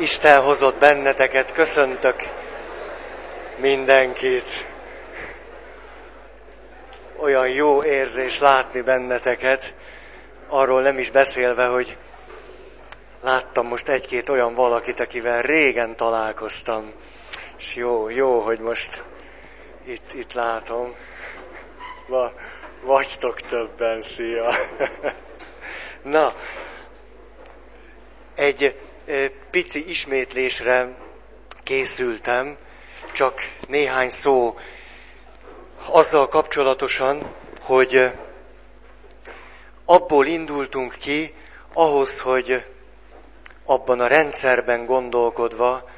Isten hozott benneteket, köszöntök mindenkit. Olyan jó érzés látni benneteket, arról nem is beszélve, hogy láttam most egy-két olyan valakit, akivel régen találkoztam. És jó, jó, hogy most itt, itt látom. Va, vagytok többen, szia! Na, egy pici ismétlésre készültem, csak néhány szó azzal kapcsolatosan, hogy abból indultunk ki, ahhoz, hogy abban a rendszerben gondolkodva,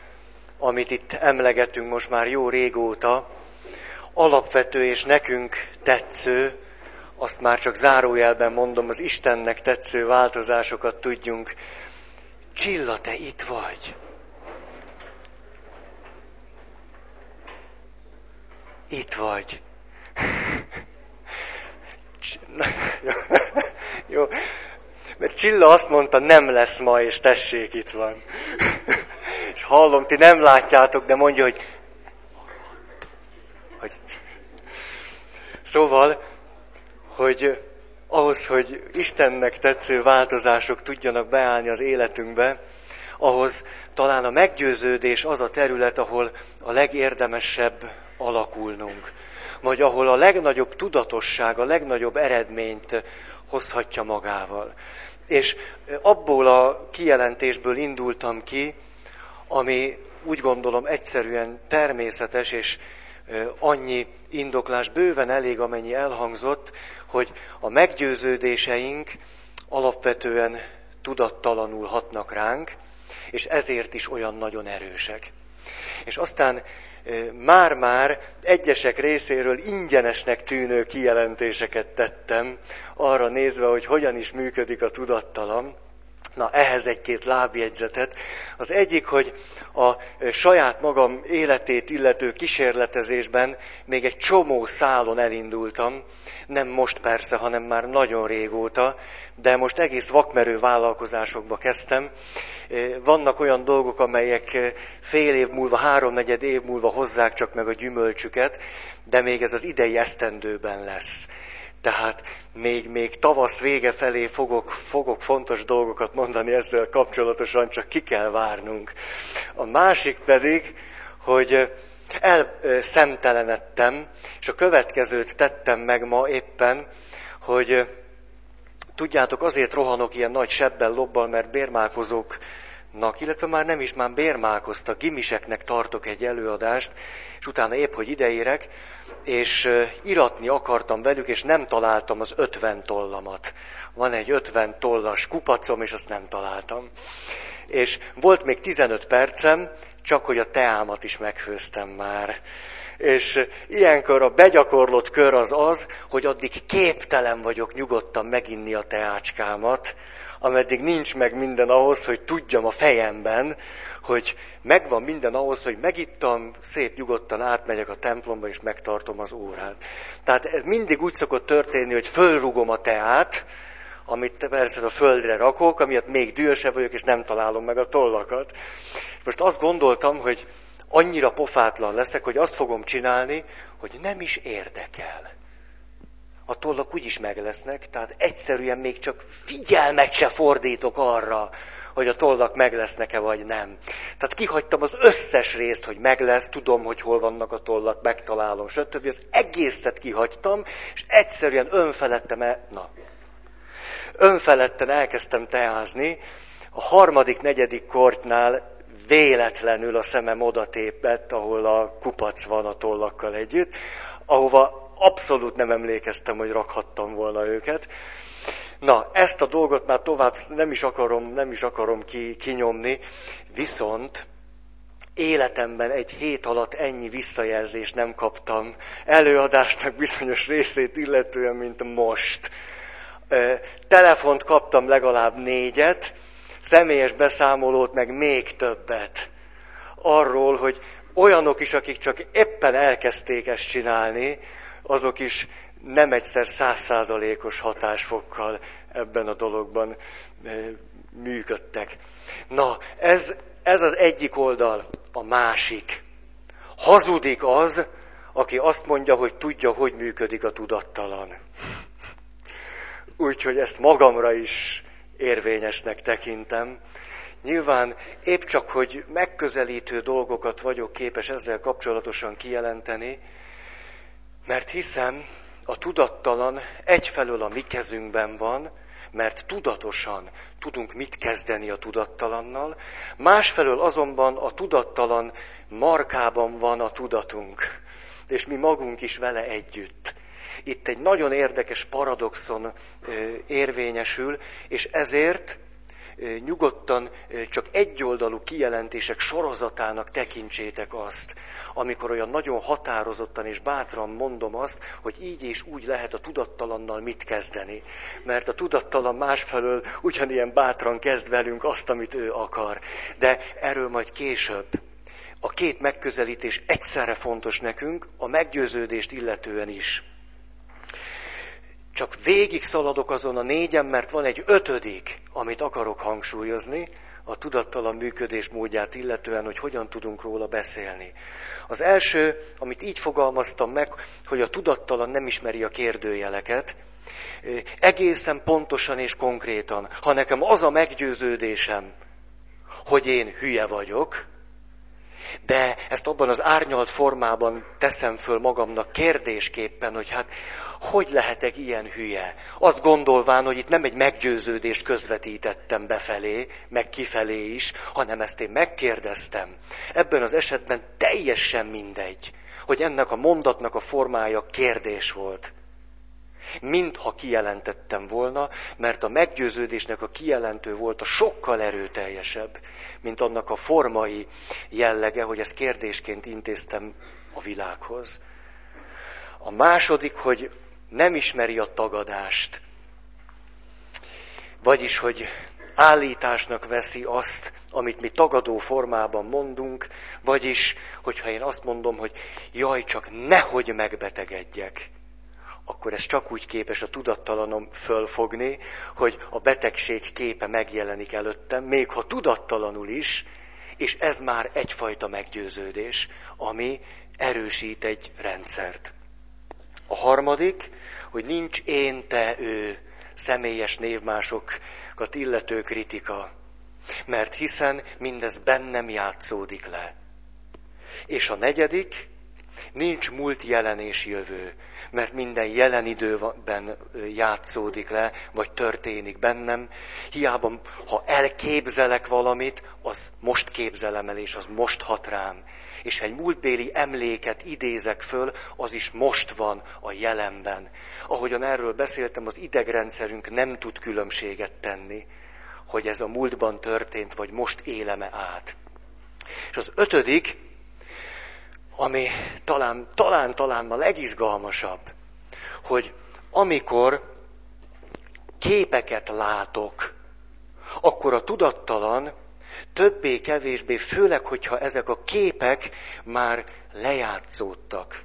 amit itt emlegetünk most már jó régóta, alapvető és nekünk tetsző, azt már csak zárójelben mondom, az Istennek tetsző változásokat tudjunk Csilla, te itt vagy. Itt vagy. Jó. Mert Csilla azt mondta, nem lesz ma, és tessék, itt van. És hallom, ti nem látjátok, de mondja, hogy... hogy... Szóval, hogy ahhoz, hogy Istennek tetsző változások tudjanak beállni az életünkbe, ahhoz talán a meggyőződés az a terület, ahol a legérdemesebb alakulnunk. Vagy ahol a legnagyobb tudatosság, a legnagyobb eredményt hozhatja magával. És abból a kijelentésből indultam ki, ami úgy gondolom egyszerűen természetes, és annyi indoklás bőven elég, amennyi elhangzott, hogy a meggyőződéseink alapvetően tudattalanul hatnak ránk, és ezért is olyan nagyon erősek. És aztán már-már egyesek részéről ingyenesnek tűnő kijelentéseket tettem, arra nézve, hogy hogyan is működik a tudattalam, Na, ehhez egy-két lábjegyzetet. Az egyik, hogy a saját magam életét illető kísérletezésben még egy csomó szálon elindultam, nem most persze, hanem már nagyon régóta, de most egész vakmerő vállalkozásokba kezdtem. Vannak olyan dolgok, amelyek fél év múlva, háromnegyed év múlva hozzák csak meg a gyümölcsüket, de még ez az idei esztendőben lesz. Tehát még, még tavasz vége felé fogok, fogok fontos dolgokat mondani ezzel kapcsolatosan, csak ki kell várnunk. A másik pedig, hogy elszemtelenedtem, és a következőt tettem meg ma éppen, hogy tudjátok, azért rohanok ilyen nagy sebbel, lobbal, mert bérmálkozóknak, illetve már nem is, már bérmálkoztak, gimiseknek tartok egy előadást, és utána épp, hogy ideérek, és iratni akartam velük, és nem találtam az ötven tollamat. Van egy ötven tollas kupacom, és azt nem találtam. És volt még 15 percem, csak hogy a teámat is megfőztem már. És ilyenkor a begyakorlott kör az az, hogy addig képtelen vagyok nyugodtan meginni a teácskámat, ameddig nincs meg minden ahhoz, hogy tudjam a fejemben, hogy megvan minden ahhoz, hogy megittam, szép nyugodtan átmegyek a templomba, és megtartom az órát. Tehát ez mindig úgy szokott történni, hogy fölrugom a teát, amit persze a földre rakok, amiatt még dühösebb vagyok, és nem találom meg a tollakat. Most azt gondoltam, hogy annyira pofátlan leszek, hogy azt fogom csinálni, hogy nem is érdekel. A tollak úgyis meg lesznek, tehát egyszerűen még csak figyelmet se fordítok arra, hogy a tollak meg lesznek-e vagy nem. Tehát kihagytam az összes részt, hogy meg lesz, tudom, hogy hol vannak a tollak, megtalálom, stb. Az egészet kihagytam, és egyszerűen önfeledtem el, na, önfeledten elkezdtem teázni, a harmadik, negyedik kortnál véletlenül a szemem oda tépett, ahol a kupac van a tollakkal együtt, ahova abszolút nem emlékeztem, hogy rakhattam volna őket. Na, ezt a dolgot már tovább nem is akarom, nem is akarom ki, kinyomni, viszont életemben egy hét alatt ennyi visszajelzést nem kaptam előadásnak bizonyos részét illetően, mint most. Telefont kaptam legalább négyet, személyes beszámolót meg még többet. Arról, hogy olyanok is, akik csak éppen elkezdték ezt csinálni, azok is nem egyszer százszázalékos hatásfokkal ebben a dologban működtek. Na, ez, ez az egyik oldal, a másik. Hazudik az, aki azt mondja, hogy tudja, hogy működik a tudattalan. Úgyhogy ezt magamra is érvényesnek tekintem. Nyilván épp csak, hogy megközelítő dolgokat vagyok képes ezzel kapcsolatosan kijelenteni, mert hiszem, a tudattalan egyfelől a mi kezünkben van, mert tudatosan tudunk mit kezdeni a tudattalannal, másfelől azonban a tudattalan markában van a tudatunk, és mi magunk is vele együtt. Itt egy nagyon érdekes paradoxon érvényesül, és ezért nyugodtan csak egyoldalú kijelentések sorozatának tekintsétek azt, amikor olyan nagyon határozottan és bátran mondom azt, hogy így és úgy lehet a tudattalannal mit kezdeni. Mert a tudattalan másfelől ugyanilyen bátran kezd velünk azt, amit ő akar. De erről majd később. A két megközelítés egyszerre fontos nekünk, a meggyőződést illetően is. Csak végig szaladok azon a négyen, mert van egy ötödik, amit akarok hangsúlyozni, a tudattalan működés módját illetően, hogy hogyan tudunk róla beszélni. Az első, amit így fogalmaztam meg, hogy a tudattalan nem ismeri a kérdőjeleket, egészen pontosan és konkrétan, ha nekem az a meggyőződésem, hogy én hülye vagyok, de ezt abban az árnyalt formában teszem föl magamnak kérdésképpen, hogy hát hogy lehetek ilyen hülye? Azt gondolván, hogy itt nem egy meggyőződést közvetítettem befelé, meg kifelé is, hanem ezt én megkérdeztem. Ebben az esetben teljesen mindegy, hogy ennek a mondatnak a formája kérdés volt. Mintha kijelentettem volna, mert a meggyőződésnek a kijelentő volt a sokkal erőteljesebb, mint annak a formai jellege, hogy ezt kérdésként intéztem a világhoz. A második, hogy nem ismeri a tagadást. Vagyis, hogy állításnak veszi azt, amit mi tagadó formában mondunk, vagyis, hogyha én azt mondom, hogy jaj, csak nehogy megbetegedjek, akkor ez csak úgy képes a tudattalanom fölfogni, hogy a betegség képe megjelenik előttem, még ha tudattalanul is, és ez már egyfajta meggyőződés, ami erősít egy rendszert. A harmadik, hogy nincs én, te, ő, személyes névmásokat illető kritika. Mert hiszen mindez bennem játszódik le. És a negyedik, nincs múlt jelen és jövő, mert minden jelen időben játszódik le, vagy történik bennem. Hiába, ha elképzelek valamit, az most képzelem el, és az most hat rám és ha egy múltbéli emléket idézek föl, az is most van a jelenben. Ahogyan erről beszéltem, az idegrendszerünk nem tud különbséget tenni, hogy ez a múltban történt, vagy most éleme át. És az ötödik, ami talán, talán, talán a legizgalmasabb, hogy amikor képeket látok, akkor a tudattalan többé-kevésbé, főleg, hogyha ezek a képek már lejátszódtak.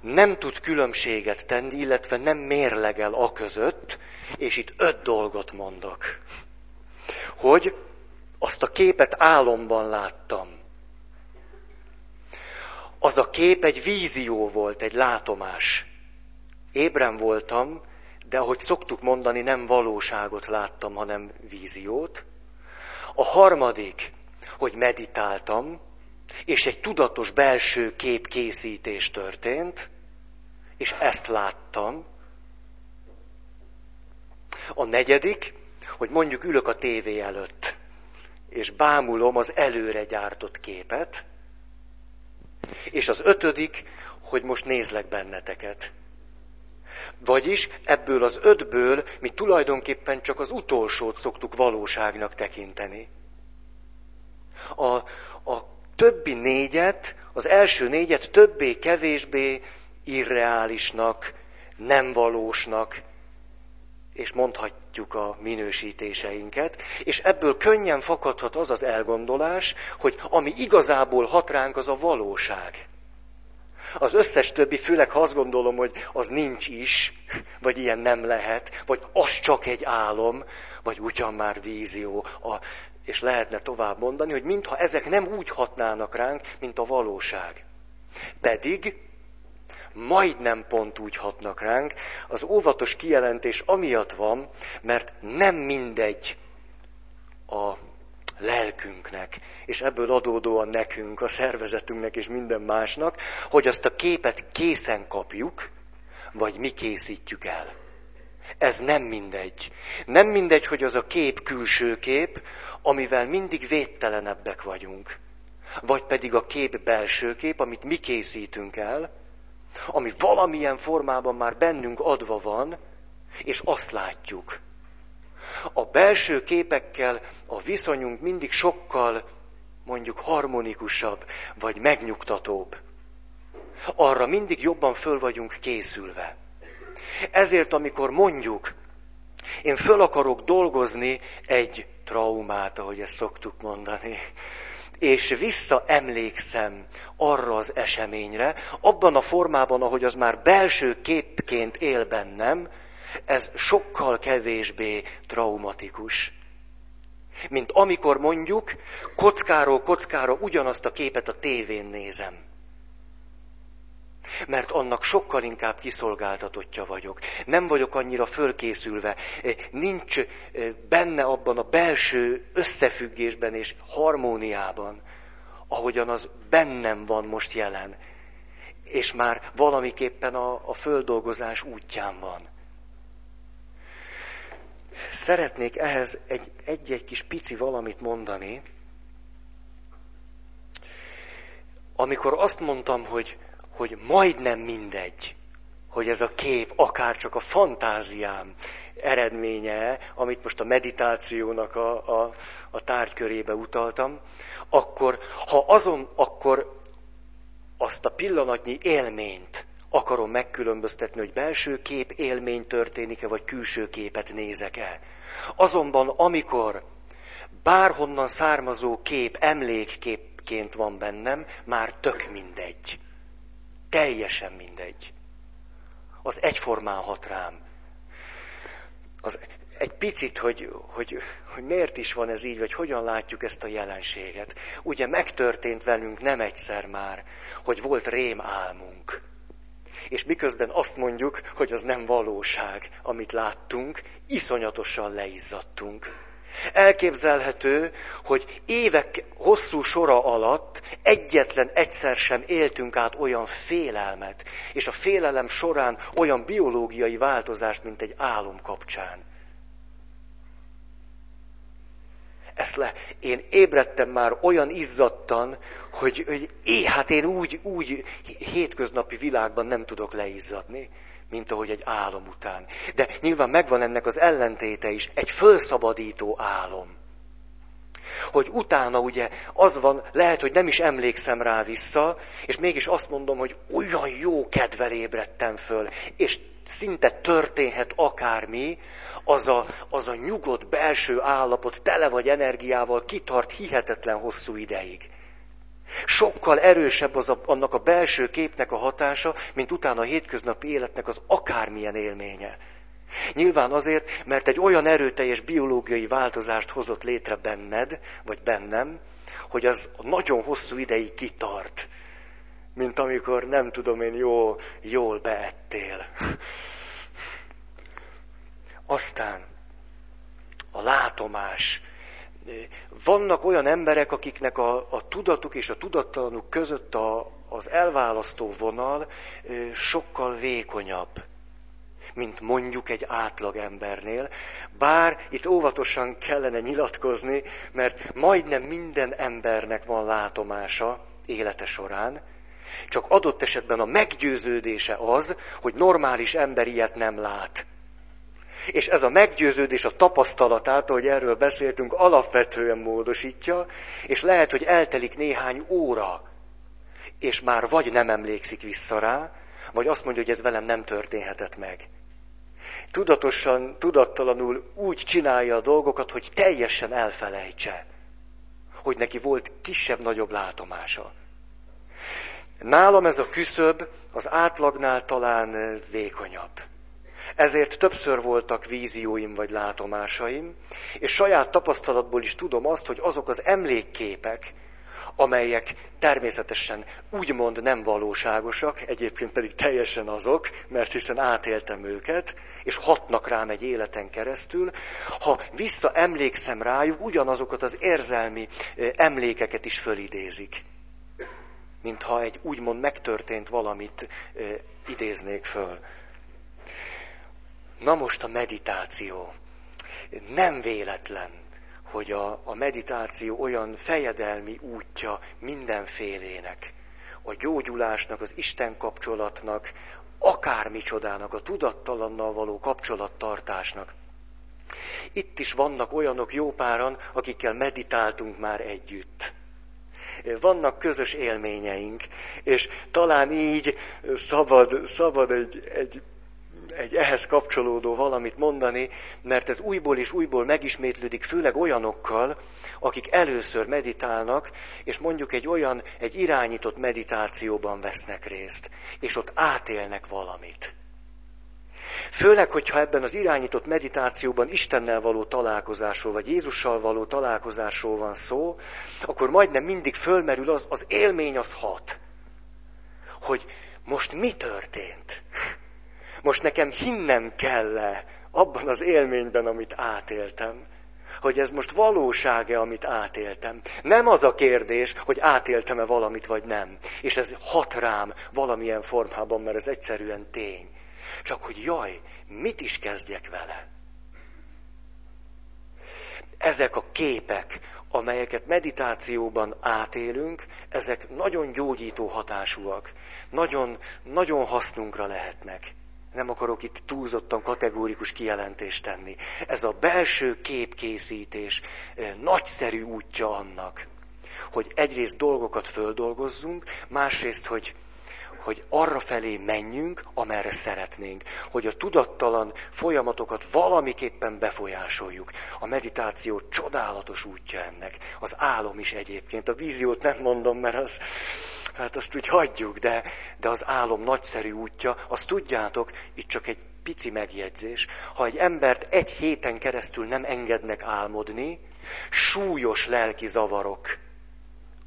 Nem tud különbséget tenni, illetve nem mérlegel a között, és itt öt dolgot mondok. Hogy azt a képet álomban láttam. Az a kép egy vízió volt, egy látomás. Ébren voltam, de ahogy szoktuk mondani, nem valóságot láttam, hanem víziót. A harmadik, hogy meditáltam, és egy tudatos belső képkészítés történt, és ezt láttam. A negyedik, hogy mondjuk ülök a tévé előtt, és bámulom az előre gyártott képet, és az ötödik, hogy most nézlek benneteket. Vagyis ebből az ötből mi tulajdonképpen csak az utolsót szoktuk valóságnak tekinteni. A, a többi négyet, az első négyet többé-kevésbé irreálisnak, nem valósnak, és mondhatjuk a minősítéseinket, és ebből könnyen fakadhat az az elgondolás, hogy ami igazából hat ránk, az a valóság. Az összes többi, főleg ha azt gondolom, hogy az nincs is, vagy ilyen nem lehet, vagy az csak egy álom, vagy ugyan már vízió, a, és lehetne tovább mondani, hogy mintha ezek nem úgy hatnának ránk, mint a valóság. Pedig majdnem pont úgy hatnak ránk. Az óvatos kijelentés amiatt van, mert nem mindegy a lelkünknek, és ebből adódóan nekünk, a szervezetünknek és minden másnak, hogy azt a képet készen kapjuk, vagy mi készítjük el. Ez nem mindegy. Nem mindegy, hogy az a kép külső kép, amivel mindig védtelenebbek vagyunk. Vagy pedig a kép belső kép, amit mi készítünk el, ami valamilyen formában már bennünk adva van, és azt látjuk. A belső képekkel a viszonyunk mindig sokkal, mondjuk harmonikusabb, vagy megnyugtatóbb. Arra mindig jobban föl vagyunk készülve. Ezért, amikor mondjuk, én föl akarok dolgozni egy traumát, ahogy ezt szoktuk mondani, és visszaemlékszem arra az eseményre, abban a formában, ahogy az már belső képként él bennem, ez sokkal kevésbé traumatikus. Mint amikor mondjuk kockáról kockára ugyanazt a képet a tévén nézem mert annak sokkal inkább kiszolgáltatottja vagyok. Nem vagyok annyira fölkészülve, nincs benne abban a belső összefüggésben és harmóniában, ahogyan az bennem van most jelen, és már valamiképpen a, a földolgozás útján van. Szeretnék ehhez egy, egy-egy kis pici valamit mondani. Amikor azt mondtam, hogy hogy majdnem mindegy, hogy ez a kép akár csak a fantáziám eredménye, amit most a meditációnak a, a, a tárgykörébe utaltam, akkor ha azon, akkor azt a pillanatnyi élményt akarom megkülönböztetni, hogy belső kép élmény történik-e, vagy külső képet nézek-e. Azonban, amikor bárhonnan származó kép emlékképként van bennem, már tök mindegy. Teljesen mindegy. Az egyformán hat rám. Az egy picit, hogy, hogy, hogy miért is van ez így, vagy hogyan látjuk ezt a jelenséget. Ugye megtörtént velünk nem egyszer már, hogy volt rém álmunk. És miközben azt mondjuk, hogy az nem valóság, amit láttunk, iszonyatosan leizzadtunk. Elképzelhető, hogy évek hosszú sora alatt egyetlen egyszer sem éltünk át olyan félelmet, és a félelem során olyan biológiai változást, mint egy álom kapcsán. Ezt le, én ébredtem már olyan izzadtan, hogy, hogy é, hát én úgy, úgy hétköznapi világban nem tudok leizzadni mint ahogy egy álom után. De nyilván megvan ennek az ellentéte is, egy fölszabadító álom. Hogy utána ugye az van, lehet, hogy nem is emlékszem rá vissza, és mégis azt mondom, hogy olyan jó kedvel ébredtem föl, és szinte történhet akármi, az a, az a nyugodt belső állapot, tele vagy energiával, kitart hihetetlen hosszú ideig. Sokkal erősebb az a, annak a belső képnek a hatása, mint utána a hétköznapi életnek az akármilyen élménye. Nyilván azért, mert egy olyan erőteljes biológiai változást hozott létre benned, vagy bennem, hogy az nagyon hosszú ideig kitart. Mint amikor, nem tudom én, jól, jól beettél. Aztán a látomás, vannak olyan emberek, akiknek a, a tudatuk és a tudattalanuk között a, az elválasztó vonal sokkal vékonyabb, mint mondjuk egy átlag embernél. Bár itt óvatosan kellene nyilatkozni, mert majdnem minden embernek van látomása élete során, csak adott esetben a meggyőződése az, hogy normális ember ilyet nem lát. És ez a meggyőződés a tapasztalatát, hogy erről beszéltünk, alapvetően módosítja, és lehet, hogy eltelik néhány óra, és már vagy nem emlékszik vissza rá, vagy azt mondja, hogy ez velem nem történhetett meg. Tudatosan, tudattalanul úgy csinálja a dolgokat, hogy teljesen elfelejtse, hogy neki volt kisebb-nagyobb látomása. Nálam ez a küszöb az átlagnál talán vékonyabb. Ezért többször voltak vízióim vagy látomásaim, és saját tapasztalatból is tudom azt, hogy azok az emlékképek, amelyek természetesen úgymond nem valóságosak, egyébként pedig teljesen azok, mert hiszen átéltem őket, és hatnak rám egy életen keresztül. Ha visszaemlékszem rájuk, ugyanazokat az érzelmi emlékeket is fölidézik. Mintha egy úgymond megtörtént valamit idéznék föl. Na most a meditáció. Nem véletlen, hogy a, a meditáció olyan fejedelmi útja mindenfélének. A gyógyulásnak, az Isten kapcsolatnak, akármicsodának, a tudattalannal való kapcsolattartásnak. Itt is vannak olyanok jó páran, akikkel meditáltunk már együtt. Vannak közös élményeink, és talán így szabad, szabad egy, egy egy ehhez kapcsolódó valamit mondani, mert ez újból és újból megismétlődik, főleg olyanokkal, akik először meditálnak, és mondjuk egy olyan, egy irányított meditációban vesznek részt, és ott átélnek valamit. Főleg, hogyha ebben az irányított meditációban Istennel való találkozásról, vagy Jézussal való találkozásról van szó, akkor majdnem mindig fölmerül az, az élmény az hat. Hogy most mi történt? Most nekem hinnem kell abban az élményben, amit átéltem. Hogy ez most valóság-e, amit átéltem. Nem az a kérdés, hogy átéltem-e valamit, vagy nem. És ez hat rám valamilyen formában, mert ez egyszerűen tény. Csak hogy jaj, mit is kezdjek vele? Ezek a képek, amelyeket meditációban átélünk, ezek nagyon gyógyító hatásúak, nagyon, nagyon hasznunkra lehetnek. Nem akarok itt túlzottan kategórikus kijelentést tenni. Ez a belső képkészítés eh, nagyszerű útja annak, hogy egyrészt dolgokat földolgozzunk, másrészt, hogy, hogy arra felé menjünk, amerre szeretnénk. Hogy a tudattalan folyamatokat valamiképpen befolyásoljuk. A meditáció csodálatos útja ennek. Az álom is egyébként. A víziót nem mondom, mert az, hát azt úgy hagyjuk, de, de az álom nagyszerű útja, azt tudjátok, itt csak egy pici megjegyzés, ha egy embert egy héten keresztül nem engednek álmodni, súlyos lelki zavarok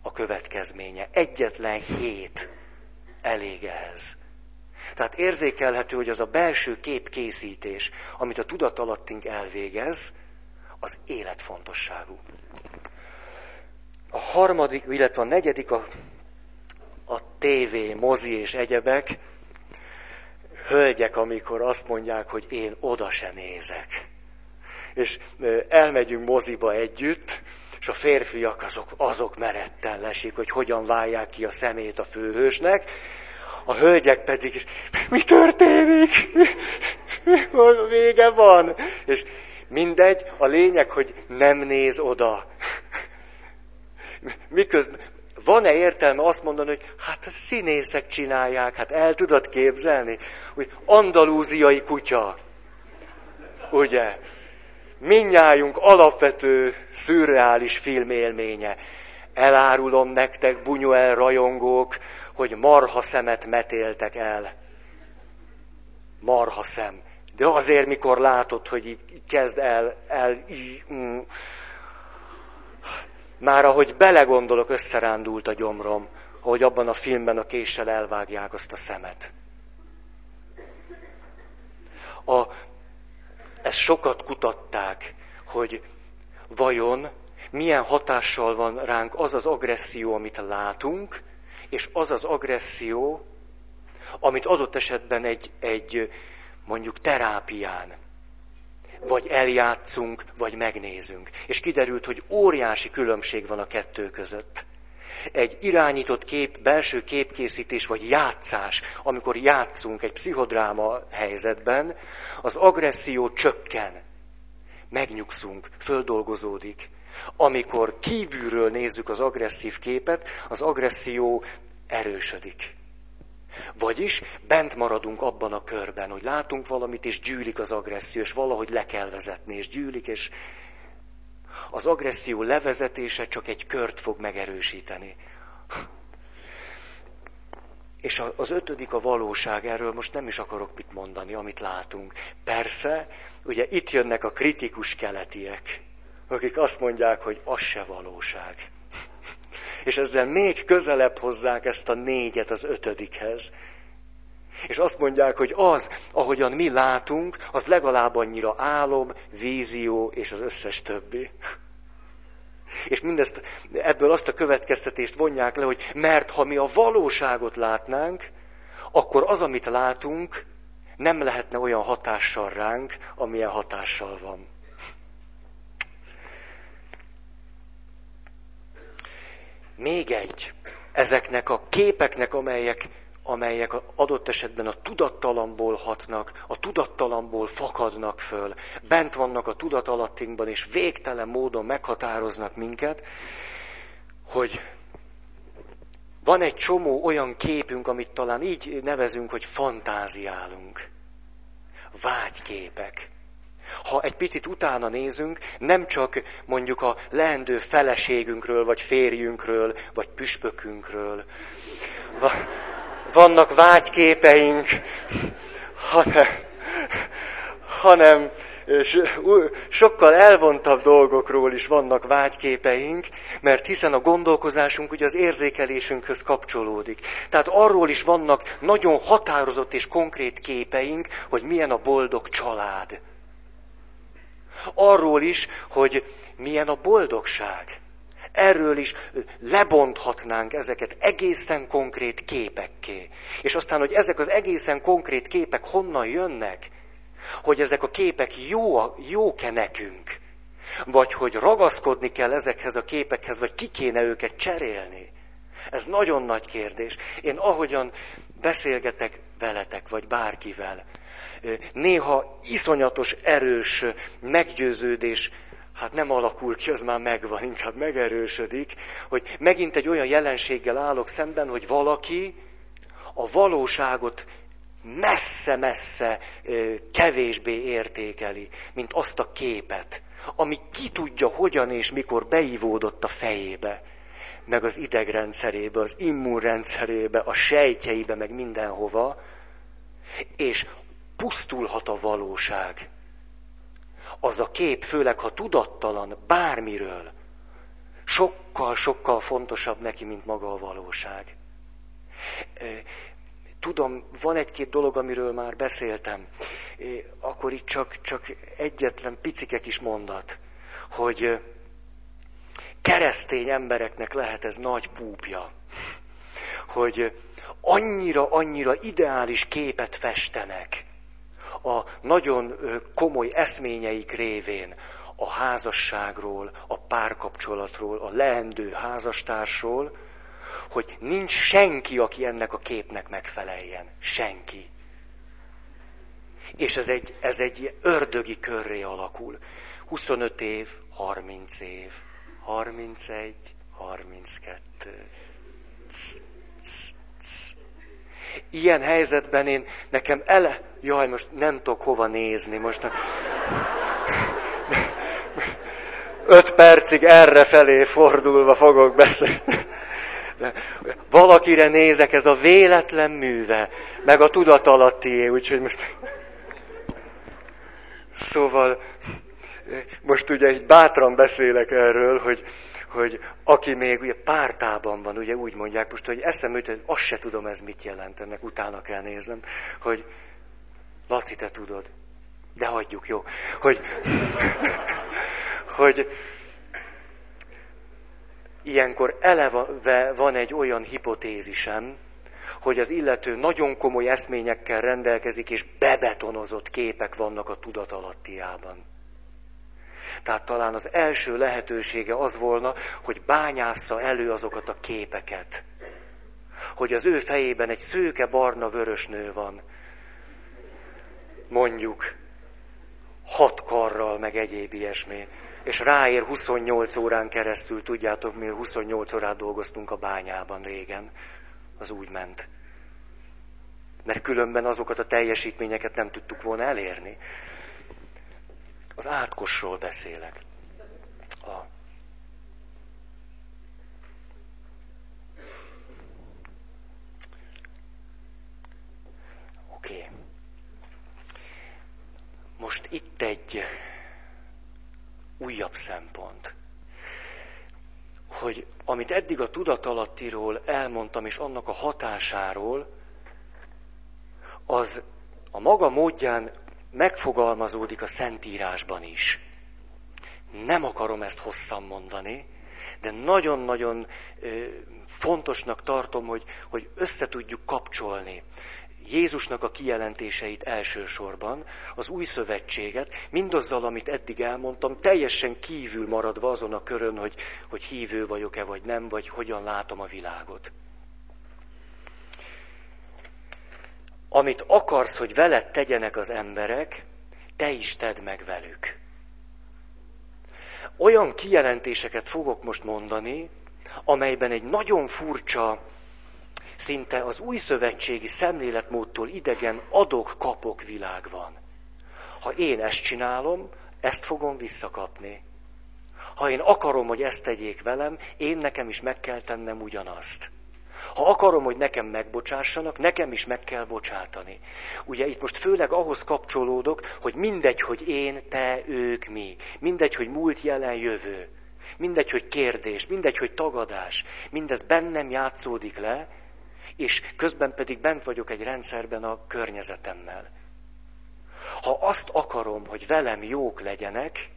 a következménye. Egyetlen hét elég ehhez. Tehát érzékelhető, hogy az a belső képkészítés, amit a tudatalattink elvégez, az életfontosságú. A harmadik, illetve a negyedik a a tévé, mozi és egyebek, hölgyek, amikor azt mondják, hogy én oda se nézek. És elmegyünk moziba együtt, és a férfiak azok, azok meretten lesik, hogy hogyan válják ki a szemét a főhősnek, a hölgyek pedig, mi történik? Vége van. És mindegy, a lényeg, hogy nem néz oda. Miközben van-e értelme azt mondani, hogy hát színészek csinálják, hát el tudod képzelni, hogy andalúziai kutya. Ugye? Minnyájunk alapvető, szürreális filmélménye. Elárulom nektek, Bunyuel rajongók, hogy marha szemet metéltek el. Marha szem. De azért, mikor látod, hogy így kezd el, el így, mm, már ahogy belegondolok, összerándult a gyomrom, hogy abban a filmben a késsel elvágják azt a szemet. A, ezt sokat kutatták, hogy vajon milyen hatással van ránk az az agresszió, amit látunk, és az az agresszió, amit adott esetben egy, egy mondjuk terápián vagy eljátszunk, vagy megnézünk. És kiderült, hogy óriási különbség van a kettő között. Egy irányított kép, belső képkészítés vagy játszás, amikor játszunk egy pszichodráma helyzetben, az agresszió csökken, megnyugszunk, földolgozódik. Amikor kívülről nézzük az agresszív képet, az agresszió erősödik. Vagyis bent maradunk abban a körben, hogy látunk valamit, és gyűlik az agresszió, és valahogy le kell vezetni, és gyűlik, és az agresszió levezetése csak egy kört fog megerősíteni. És az ötödik a valóság, erről most nem is akarok mit mondani, amit látunk. Persze, ugye itt jönnek a kritikus keletiek, akik azt mondják, hogy az se valóság. És ezzel még közelebb hozzák ezt a négyet az ötödikhez. És azt mondják, hogy az, ahogyan mi látunk, az legalább annyira álom, vízió és az összes többi. És mindezt, ebből azt a következtetést vonják le, hogy mert ha mi a valóságot látnánk, akkor az, amit látunk, nem lehetne olyan hatással ránk, amilyen hatással van. Még egy, ezeknek a képeknek, amelyek amelyek adott esetben a tudattalamból hatnak, a tudattalamból fakadnak föl, bent vannak a tudatalattinkban, és végtelen módon meghatároznak minket, hogy van egy csomó olyan képünk, amit talán így nevezünk, hogy fantáziálunk. Vágyképek. Ha egy picit utána nézünk, nem csak mondjuk a leendő feleségünkről, vagy férjünkről, vagy püspökünkről, vannak vágyképeink, hanem, hanem sokkal elvontabb dolgokról is vannak vágyképeink, mert hiszen a gondolkozásunk ugye az érzékelésünkhöz kapcsolódik. Tehát arról is vannak nagyon határozott és konkrét képeink, hogy milyen a boldog család. Arról is, hogy milyen a boldogság erről is lebonthatnánk ezeket egészen konkrét képekké. És aztán, hogy ezek az egészen konkrét képek honnan jönnek, hogy ezek a képek jó, jók-e nekünk, vagy hogy ragaszkodni kell ezekhez a képekhez, vagy ki kéne őket cserélni. Ez nagyon nagy kérdés. Én ahogyan beszélgetek veletek, vagy bárkivel, néha iszonyatos, erős meggyőződés hát nem alakul ki, az már megvan, inkább megerősödik, hogy megint egy olyan jelenséggel állok szemben, hogy valaki a valóságot messze-messze kevésbé értékeli, mint azt a képet, ami ki tudja, hogyan és mikor beivódott a fejébe, meg az idegrendszerébe, az immunrendszerébe, a sejtjeibe, meg mindenhova, és pusztulhat a valóság az a kép, főleg ha tudattalan bármiről, sokkal-sokkal fontosabb neki, mint maga a valóság. Tudom, van egy-két dolog, amiről már beszéltem, akkor itt csak, csak egyetlen picike kis mondat, hogy keresztény embereknek lehet ez nagy púpja, hogy annyira-annyira ideális képet festenek, a nagyon komoly eszményeik révén a házasságról, a párkapcsolatról, a leendő házastársról, hogy nincs senki, aki ennek a képnek megfeleljen. Senki. És ez egy, ez egy ördögi körré alakul. 25 év, 30 év, 31, 32. Cs, cs, cs. Ilyen helyzetben én, nekem ele, jaj, most nem tudok hova nézni, most öt percig erre felé fordulva fogok beszélni. De valakire nézek, ez a véletlen műve, meg a tudatalatti, úgyhogy most... Szóval, most ugye egy bátran beszélek erről, hogy hogy aki még ugye pártában van, ugye úgy mondják most, hogy eszembe jut, azt se tudom ez mit jelent, ennek utána kell néznem, hogy Laci, te tudod, de hagyjuk, jó, hogy, hogy ilyenkor eleve van egy olyan hipotézisem, hogy az illető nagyon komoly eszményekkel rendelkezik, és bebetonozott képek vannak a tudatalattiában. Tehát talán az első lehetősége az volna, hogy bányásza elő azokat a képeket. Hogy az ő fejében egy szőke barna vörös nő van. Mondjuk hat karral, meg egyéb ilyesmi. És ráér 28 órán keresztül, tudjátok, mi 28 órát dolgoztunk a bányában régen. Az úgy ment. Mert különben azokat a teljesítményeket nem tudtuk volna elérni. Az átkosról beszélek. A Oké. Okay. Most itt egy újabb szempont hogy amit eddig a tudatalattiról elmondtam, és annak a hatásáról, az a maga módján megfogalmazódik a Szentírásban is. Nem akarom ezt hosszan mondani, de nagyon-nagyon fontosnak tartom, hogy, hogy össze tudjuk kapcsolni Jézusnak a kijelentéseit elsősorban, az új szövetséget, mindazzal, amit eddig elmondtam, teljesen kívül maradva azon a körön, hogy, hogy hívő vagyok-e vagy nem, vagy hogyan látom a világot. Amit akarsz, hogy veled tegyenek az emberek, te is tedd meg velük. Olyan kijelentéseket fogok most mondani, amelyben egy nagyon furcsa, szinte az új szövetségi szemléletmódtól idegen adok-kapok világ van. Ha én ezt csinálom, ezt fogom visszakapni. Ha én akarom, hogy ezt tegyék velem, én nekem is meg kell tennem ugyanazt. Ha akarom, hogy nekem megbocsássanak, nekem is meg kell bocsátani. Ugye itt most főleg ahhoz kapcsolódok, hogy mindegy, hogy én, te, ők, mi. Mindegy, hogy múlt, jelen, jövő. Mindegy, hogy kérdés, mindegy, hogy tagadás. Mindez bennem játszódik le, és közben pedig bent vagyok egy rendszerben a környezetemmel. Ha azt akarom, hogy velem jók legyenek,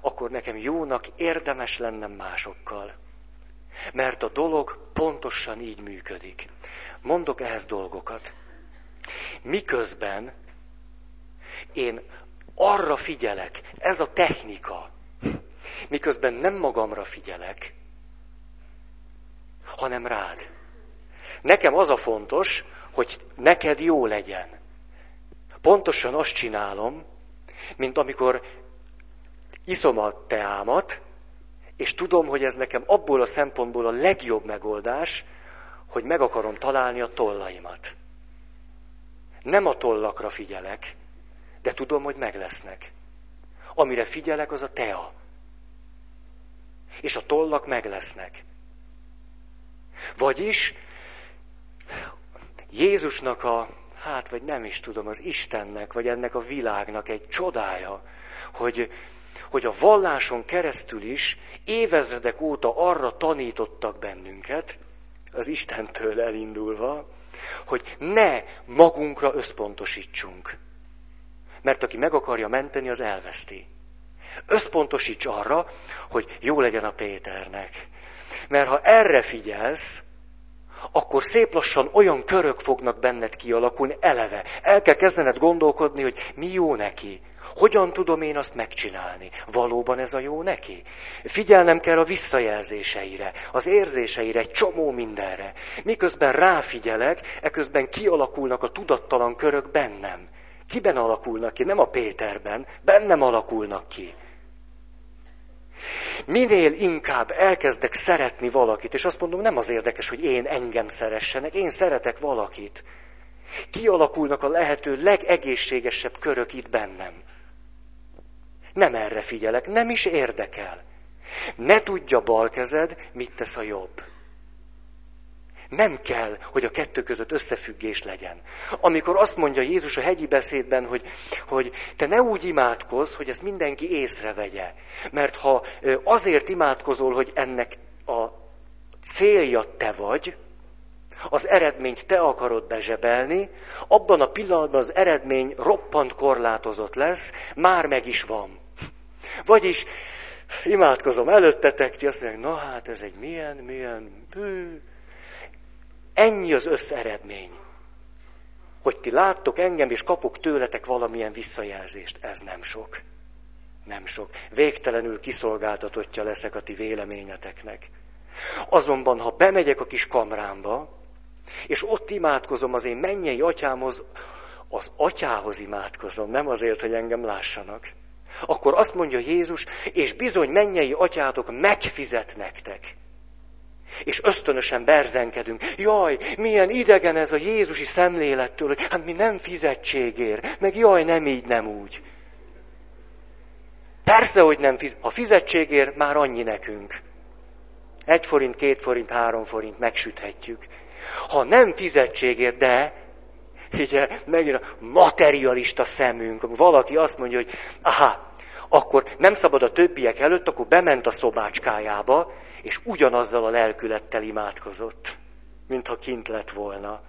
akkor nekem jónak érdemes lennem másokkal. Mert a dolog pontosan így működik. Mondok ehhez dolgokat. Miközben én arra figyelek, ez a technika, miközben nem magamra figyelek, hanem rád. Nekem az a fontos, hogy neked jó legyen. Pontosan azt csinálom, mint amikor iszom a teámat, és tudom, hogy ez nekem abból a szempontból a legjobb megoldás, hogy meg akarom találni a tollaimat. Nem a tollakra figyelek, de tudom, hogy meg lesznek. Amire figyelek, az a tea. És a tollak meg lesznek. Vagyis Jézusnak a, hát vagy nem is tudom, az Istennek, vagy ennek a világnak egy csodája, hogy, hogy a valláson keresztül is évezredek óta arra tanítottak bennünket, az Istentől elindulva, hogy ne magunkra összpontosítsunk. Mert aki meg akarja menteni, az elveszti. Összpontosíts arra, hogy jó legyen a Péternek. Mert ha erre figyelsz, akkor szép lassan olyan körök fognak benned kialakulni eleve. El kell kezdened gondolkodni, hogy mi jó neki. Hogyan tudom én azt megcsinálni? Valóban ez a jó neki? Figyelnem kell a visszajelzéseire, az érzéseire, egy csomó mindenre. Miközben ráfigyelek, eközben kialakulnak a tudattalan körök bennem. Kiben alakulnak ki? Nem a Péterben, bennem alakulnak ki. Minél inkább elkezdek szeretni valakit, és azt mondom, nem az érdekes, hogy én engem szeressenek, én szeretek valakit. Kialakulnak a lehető legegészségesebb körök itt bennem. Nem erre figyelek, nem is érdekel. Ne tudja bal kezed, mit tesz a jobb. Nem kell, hogy a kettő között összefüggés legyen. Amikor azt mondja Jézus a hegyi beszédben, hogy, hogy te ne úgy imádkozz, hogy ezt mindenki észrevegye. Mert ha azért imádkozol, hogy ennek a célja te vagy, az eredményt te akarod bezsebelni, abban a pillanatban az eredmény roppant korlátozott lesz, már meg is van. Vagyis imádkozom előttetek, ti azt mondják, na hát ez egy milyen, milyen, bű, Ennyi az összeredmény. Hogy ti láttok engem, és kapok tőletek valamilyen visszajelzést. Ez nem sok. Nem sok. Végtelenül kiszolgáltatottja leszek a ti véleményeteknek. Azonban, ha bemegyek a kis kamrámba, és ott imádkozom az én mennyei atyámhoz, az atyához imádkozom, nem azért, hogy engem lássanak. Akkor azt mondja Jézus, és bizony mennyei atyátok megfizet nektek. És ösztönösen berzenkedünk. Jaj, milyen idegen ez a Jézusi szemlélettől, hogy hát mi nem fizetségér, meg jaj, nem így, nem úgy. Persze, hogy nem fizet. Ha fizetségér, már annyi nekünk. Egy forint, két forint, három forint megsüthetjük. Ha nem fizetségér, de ugye megint a materialista szemünk, valaki azt mondja, hogy aha, akkor nem szabad a többiek előtt, akkor bement a szobácskájába, és ugyanazzal a lelkülettel imádkozott, mintha kint lett volna.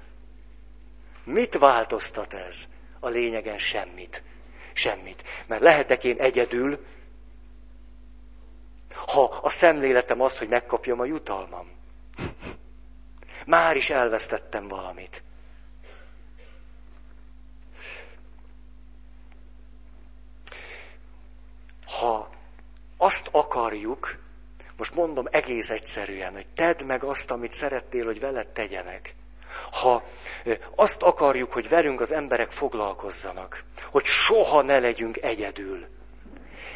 Mit változtat ez? A lényegen semmit. Semmit. Mert lehetek én egyedül, ha a szemléletem az, hogy megkapjam a jutalmam. Már is elvesztettem valamit. Ha azt akarjuk, most mondom egész egyszerűen, hogy tedd meg azt, amit szerettél, hogy veled tegyenek. Ha azt akarjuk, hogy velünk az emberek foglalkozzanak, hogy soha ne legyünk egyedül,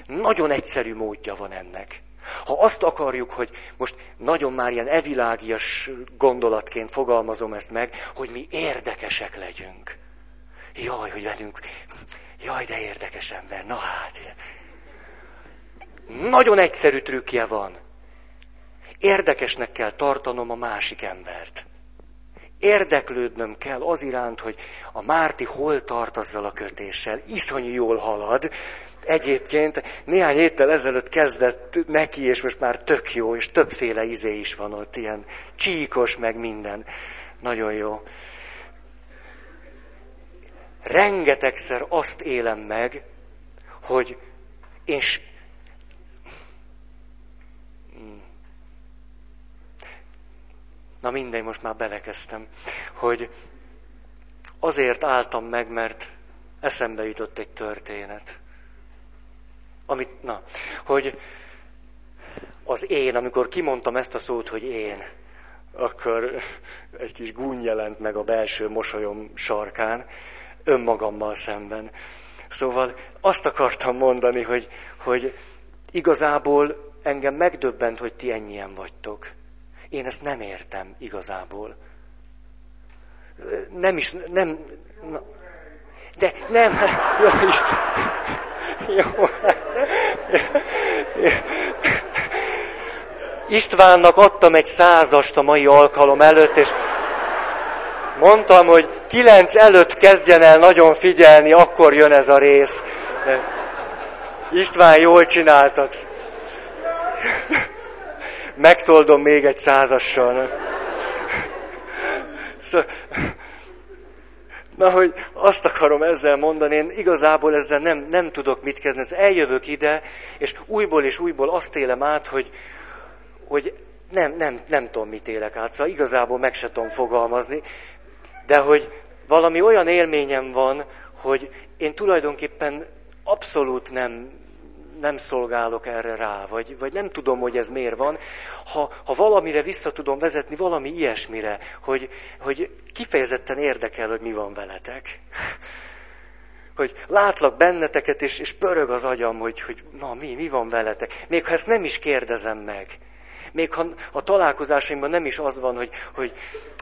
nagyon egyszerű módja van ennek. Ha azt akarjuk, hogy most nagyon már ilyen evilágias gondolatként fogalmazom ezt meg, hogy mi érdekesek legyünk. Jaj, hogy velünk, jaj, de érdekes ember, na hát. Nagyon egyszerű trükkje van. Érdekesnek kell tartanom a másik embert. Érdeklődnöm kell az iránt, hogy a Márti hol tart azzal a kötéssel. Iszonyú jól halad. Egyébként néhány héttel ezelőtt kezdett neki, és most már tök jó, és többféle izé is van ott, ilyen csíkos, meg minden. Nagyon jó. Rengetegszer azt élem meg, hogy én na mindegy, most már belekezdtem, hogy azért álltam meg, mert eszembe jutott egy történet. Amit, na, hogy az én, amikor kimondtam ezt a szót, hogy én, akkor egy kis gúny jelent meg a belső mosolyom sarkán, önmagammal szemben. Szóval azt akartam mondani, hogy, hogy igazából engem megdöbbent, hogy ti ennyien vagytok. Én ezt nem értem igazából. Nem is, nem... Na, de nem, jó Isten. Jó. Istvánnak adtam egy százast a mai alkalom előtt, és mondtam, hogy kilenc előtt kezdjen el nagyon figyelni, akkor jön ez a rész. István, jól csináltad megtoldom még egy százassal. Szóval, na, hogy azt akarom ezzel mondani, én igazából ezzel nem, nem tudok mit kezdeni. Ez eljövök ide, és újból és újból azt élem át, hogy, hogy nem, nem, nem tudom, mit élek át. Szóval igazából meg se tudom fogalmazni, de hogy valami olyan élményem van, hogy én tulajdonképpen abszolút nem, nem szolgálok erre rá, vagy, vagy nem tudom, hogy ez miért van. Ha, ha valamire vissza tudom vezetni, valami ilyesmire, hogy, hogy kifejezetten érdekel, hogy mi van veletek. Hogy látlak benneteket, és, és pörög az agyam, hogy, hogy na mi, mi van veletek. Még ha ezt nem is kérdezem meg. Még ha a találkozásaimban nem is az van, hogy, hogy,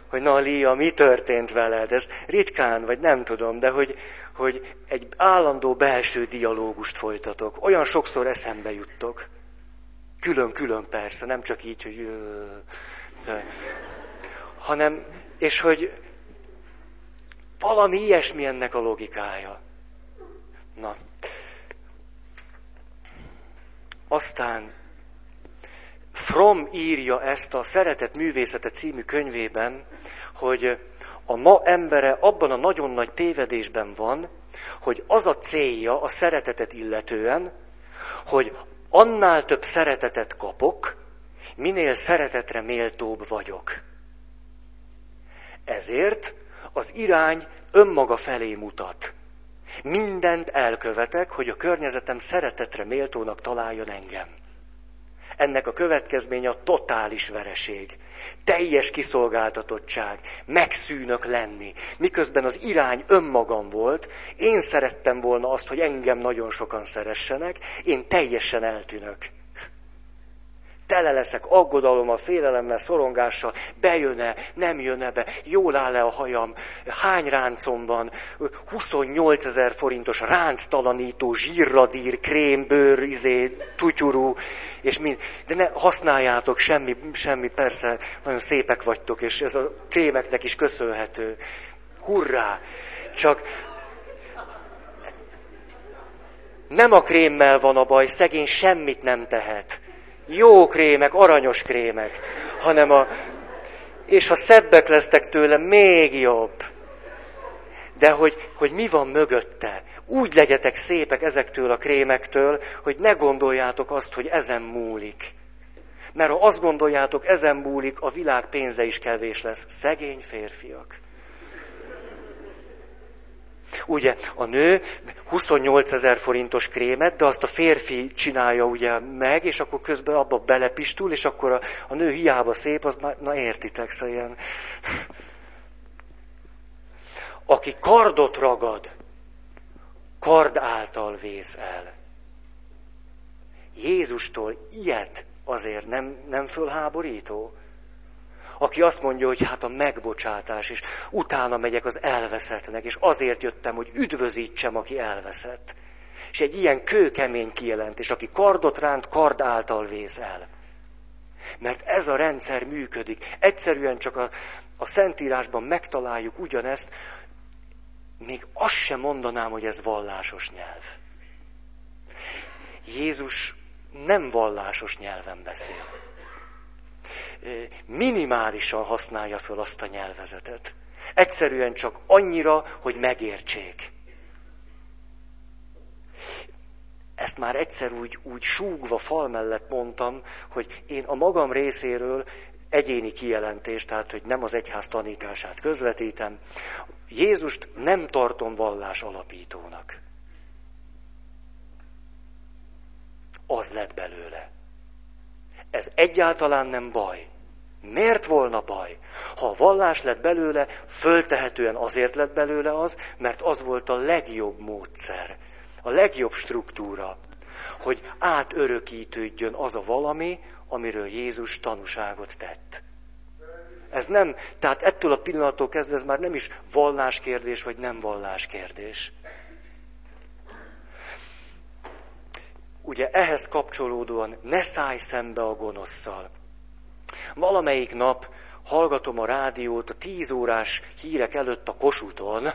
hogy na Lia, mi történt veled? Ez ritkán, vagy nem tudom, de hogy, hogy egy állandó belső dialógust folytatok. Olyan sokszor eszembe juttok. Külön-külön persze, nem csak így, hogy... Hanem, és hogy valami ilyesmi ennek a logikája. Na. Aztán From írja ezt a Szeretet művészete című könyvében, hogy a ma embere abban a nagyon nagy tévedésben van, hogy az a célja a szeretetet illetően, hogy annál több szeretetet kapok, minél szeretetre méltóbb vagyok. Ezért az irány önmaga felé mutat. Mindent elkövetek, hogy a környezetem szeretetre méltónak találjon engem. Ennek a következménye a totális vereség, teljes kiszolgáltatottság, megszűnök lenni. Miközben az irány önmagam volt, én szerettem volna azt, hogy engem nagyon sokan szeressenek, én teljesen eltűnök. Tele leszek aggodalommal, félelemmel, szorongással, bejön-e, nem jön-e be, jól áll-e a hajam, hány ráncom van, 28 ezer forintos ránctalanító, zsírradír, krémbőr, izé, tutyurú, és mind, de ne használjátok, semmi, semmi, persze, nagyon szépek vagytok, és ez a krémeknek is köszönhető. Hurrá! Csak Nem a krémmel van a baj, szegény semmit nem tehet. Jó krémek, aranyos krémek, hanem a... És ha szebbek lesztek tőle, még jobb. De hogy, hogy mi van mögötte? Úgy legyetek szépek ezektől a krémektől, hogy ne gondoljátok azt, hogy ezen múlik. Mert ha azt gondoljátok, ezen múlik, a világ pénze is kevés lesz. Szegény férfiak. Ugye a nő 28 ezer forintos krémet, de azt a férfi csinálja ugye meg, és akkor közben abba belepistul, és akkor a, a nő hiába szép, az na, na értitek, szóval ilyen... Aki kardot ragad, kard által vész el. Jézustól ilyet azért nem, nem fölháborító? Aki azt mondja, hogy hát a megbocsátás, és utána megyek az elveszettnek, és azért jöttem, hogy üdvözítsem, aki elveszett. És egy ilyen kőkemény kijelentés, aki kardot ránt, kard által vész el. Mert ez a rendszer működik. Egyszerűen csak a, a Szentírásban megtaláljuk ugyanezt, még azt sem mondanám, hogy ez vallásos nyelv. Jézus nem vallásos nyelven beszél. Minimálisan használja föl azt a nyelvezetet. Egyszerűen csak annyira, hogy megértsék. Ezt már egyszer úgy, úgy súgva fal mellett mondtam, hogy én a magam részéről egyéni kijelentés, tehát hogy nem az egyház tanítását közvetítem, Jézust nem tartom vallás alapítónak. Az lett belőle. Ez egyáltalán nem baj. Miért volna baj? Ha a vallás lett belőle, föltehetően azért lett belőle az, mert az volt a legjobb módszer, a legjobb struktúra, hogy átörökítődjön az a valami, amiről Jézus tanúságot tett. Ez nem, tehát ettől a pillanattól kezdve ez már nem is valláskérdés, vagy nem valláskérdés. Ugye ehhez kapcsolódóan ne szállj szembe a gonoszszal. Valamelyik nap hallgatom a rádiót a tíz órás hírek előtt a kosúton,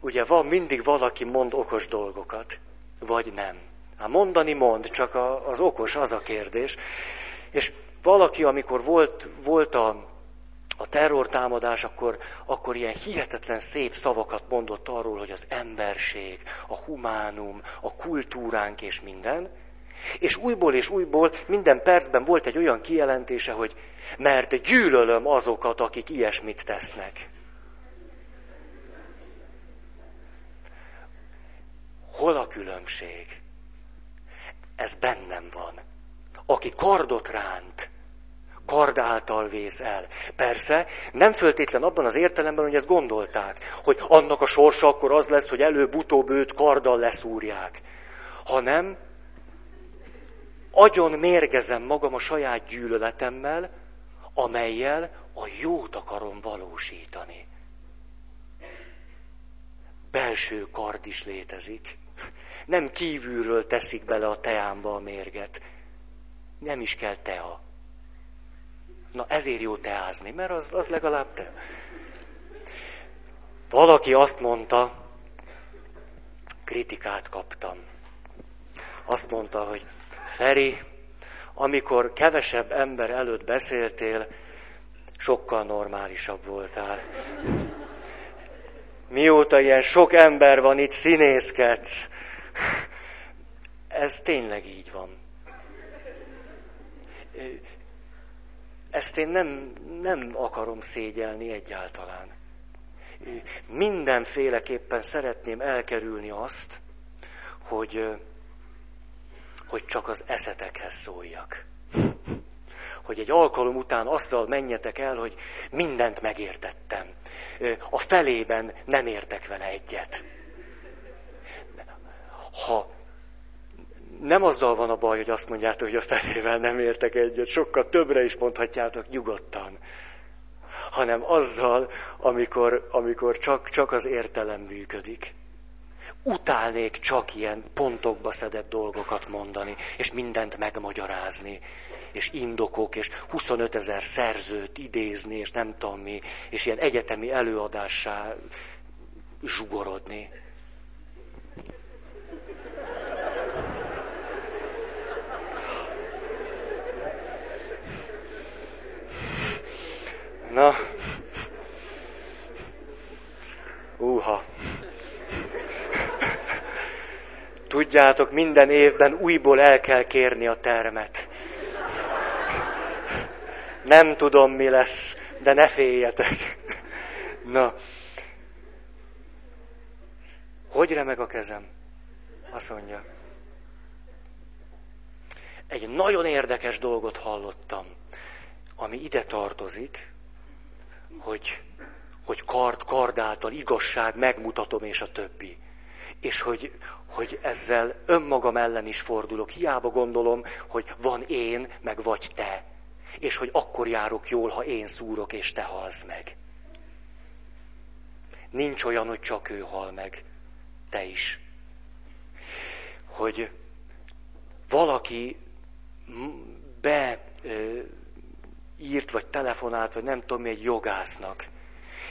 ugye van mindig valaki mond okos dolgokat, vagy nem. Hát mondani mond, csak az okos az a kérdés. És valaki, amikor volt, volt a, a terrortámadás, akkor, akkor ilyen hihetetlen szép szavakat mondott arról, hogy az emberség, a humánum, a kultúránk és minden. És újból és újból minden percben volt egy olyan kijelentése, hogy mert gyűlölöm azokat, akik ilyesmit tesznek. Hol a különbség? Ez bennem van. Aki kardot ránt, kard által vész el. Persze, nem föltétlen abban az értelemben, hogy ezt gondolták, hogy annak a sorsa akkor az lesz, hogy előbb-utóbb őt karddal leszúrják, hanem agyon mérgezem magam a saját gyűlöletemmel, amelyel a jót akarom valósítani. Belső kard is létezik. Nem kívülről teszik bele a teámba a mérget. Nem is kell tea. Na ezért jó teázni, mert az, az legalább te. Valaki azt mondta, kritikát kaptam. Azt mondta, hogy Feri, amikor kevesebb ember előtt beszéltél, sokkal normálisabb voltál. Mióta ilyen sok ember van itt, színészkedsz. Ez tényleg így van. Ezt én nem, nem akarom szégyelni egyáltalán. Mindenféleképpen szeretném elkerülni azt, hogy, hogy csak az eszetekhez szóljak. Hogy egy alkalom után azzal menjetek el, hogy mindent megértettem. A felében nem értek vele egyet. Ha nem azzal van a baj, hogy azt mondjátok, hogy a felével nem értek egyet, sokkal többre is mondhatjátok nyugodtan, hanem azzal, amikor, amikor csak, csak az értelem működik. Utálnék csak ilyen pontokba szedett dolgokat mondani, és mindent megmagyarázni, és indokok, és 25 ezer szerzőt idézni, és nem tudom mi, és ilyen egyetemi előadássá zsugorodni. Na. Uha. Tudjátok, minden évben újból el kell kérni a termet. Nem tudom, mi lesz, de ne féljetek. Na. Hogy remeg a kezem? Azt mondja. Egy nagyon érdekes dolgot hallottam, ami ide tartozik, hogy, hogy kard, kard által igazság, megmutatom, és a többi. És hogy, hogy ezzel önmagam ellen is fordulok. Hiába gondolom, hogy van én, meg vagy te. És hogy akkor járok jól, ha én szúrok, és te halsz meg. Nincs olyan, hogy csak ő hal meg. Te is. Hogy valaki be írt, vagy telefonált, vagy nem tudom mi, egy jogásznak.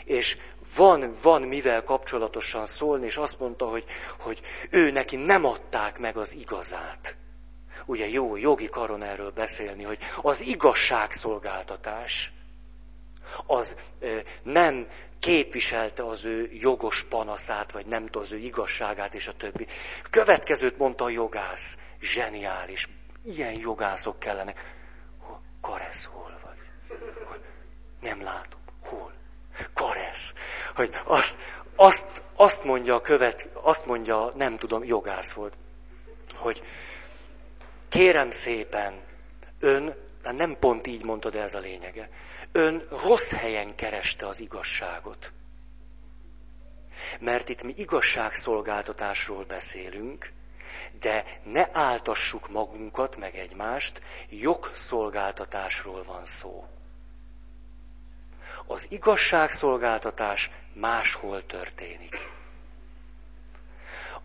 És van, van mivel kapcsolatosan szólni, és azt mondta, hogy, hogy ő neki nem adták meg az igazát. Ugye jó, jogi karon erről beszélni, hogy az igazságszolgáltatás az ö, nem képviselte az ő jogos panaszát, vagy nem az ő igazságát, és a többi. Következőt mondta a jogász, zseniális, ilyen jogászok kellene. Karesz, hol? Nem látom. Hol? Karesz. Hogy azt, azt, azt mondja a követ, azt mondja, nem tudom, jogász volt, hogy kérem szépen, ön, nem pont így mondta, de ez a lényege, ön rossz helyen kereste az igazságot. Mert itt mi igazságszolgáltatásról beszélünk, de ne áltassuk magunkat, meg egymást, jogszolgáltatásról van szó. Az igazságszolgáltatás máshol történik.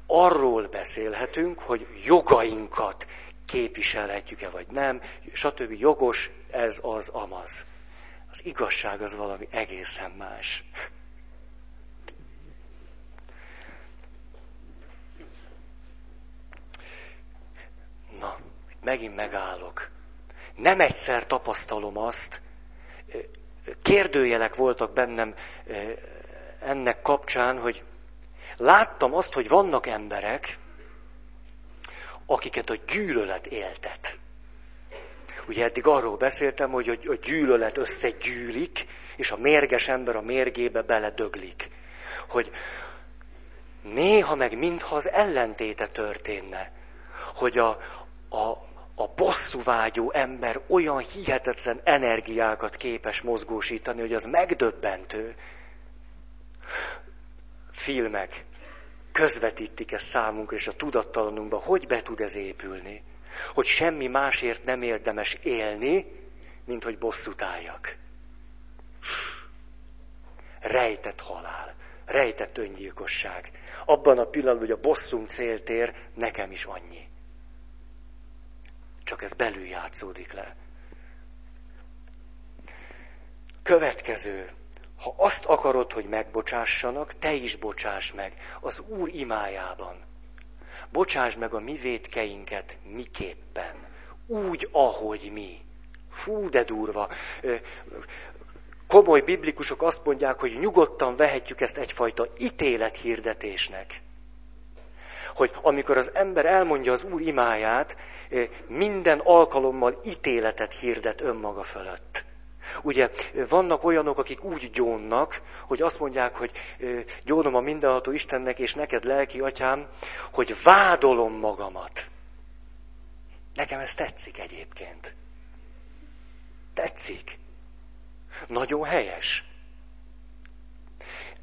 Arról beszélhetünk, hogy jogainkat képviselhetjük-e vagy nem, stb. jogos, ez az amaz. Az igazság az valami egészen más. Na, megint megállok. Nem egyszer tapasztalom azt, kérdőjelek voltak bennem ennek kapcsán, hogy láttam azt, hogy vannak emberek, akiket a gyűlölet éltet. Ugye eddig arról beszéltem, hogy a gyűlölet összegyűlik, és a mérges ember a mérgébe beledöglik. Hogy néha meg mintha az ellentéte történne. Hogy a, a, a bosszúvágyó ember olyan hihetetlen energiákat képes mozgósítani, hogy az megdöbbentő. Filmek közvetítik ezt számunkra, és a tudattalanunkba, hogy be tud ez épülni. Hogy semmi másért nem érdemes élni, mint hogy bosszút álljak. Rejtett halál, rejtett öngyilkosság. Abban a pillanatban, hogy a bosszunk céltér, nekem is annyi. Csak ez belül játszódik le. Következő. Ha azt akarod, hogy megbocsássanak, te is bocsáss meg az Úr imájában. Bocsáss meg a mi vétkeinket miképpen. Úgy, ahogy mi. Fú, de durva. Komoly biblikusok azt mondják, hogy nyugodtan vehetjük ezt egyfajta ítélethirdetésnek hogy amikor az ember elmondja az Úr imáját, minden alkalommal ítéletet hirdet önmaga fölött. Ugye vannak olyanok, akik úgy gyónnak, hogy azt mondják, hogy gyónom a mindenható Istennek és neked lelki atyám, hogy vádolom magamat. Nekem ez tetszik egyébként. Tetszik. Nagyon helyes.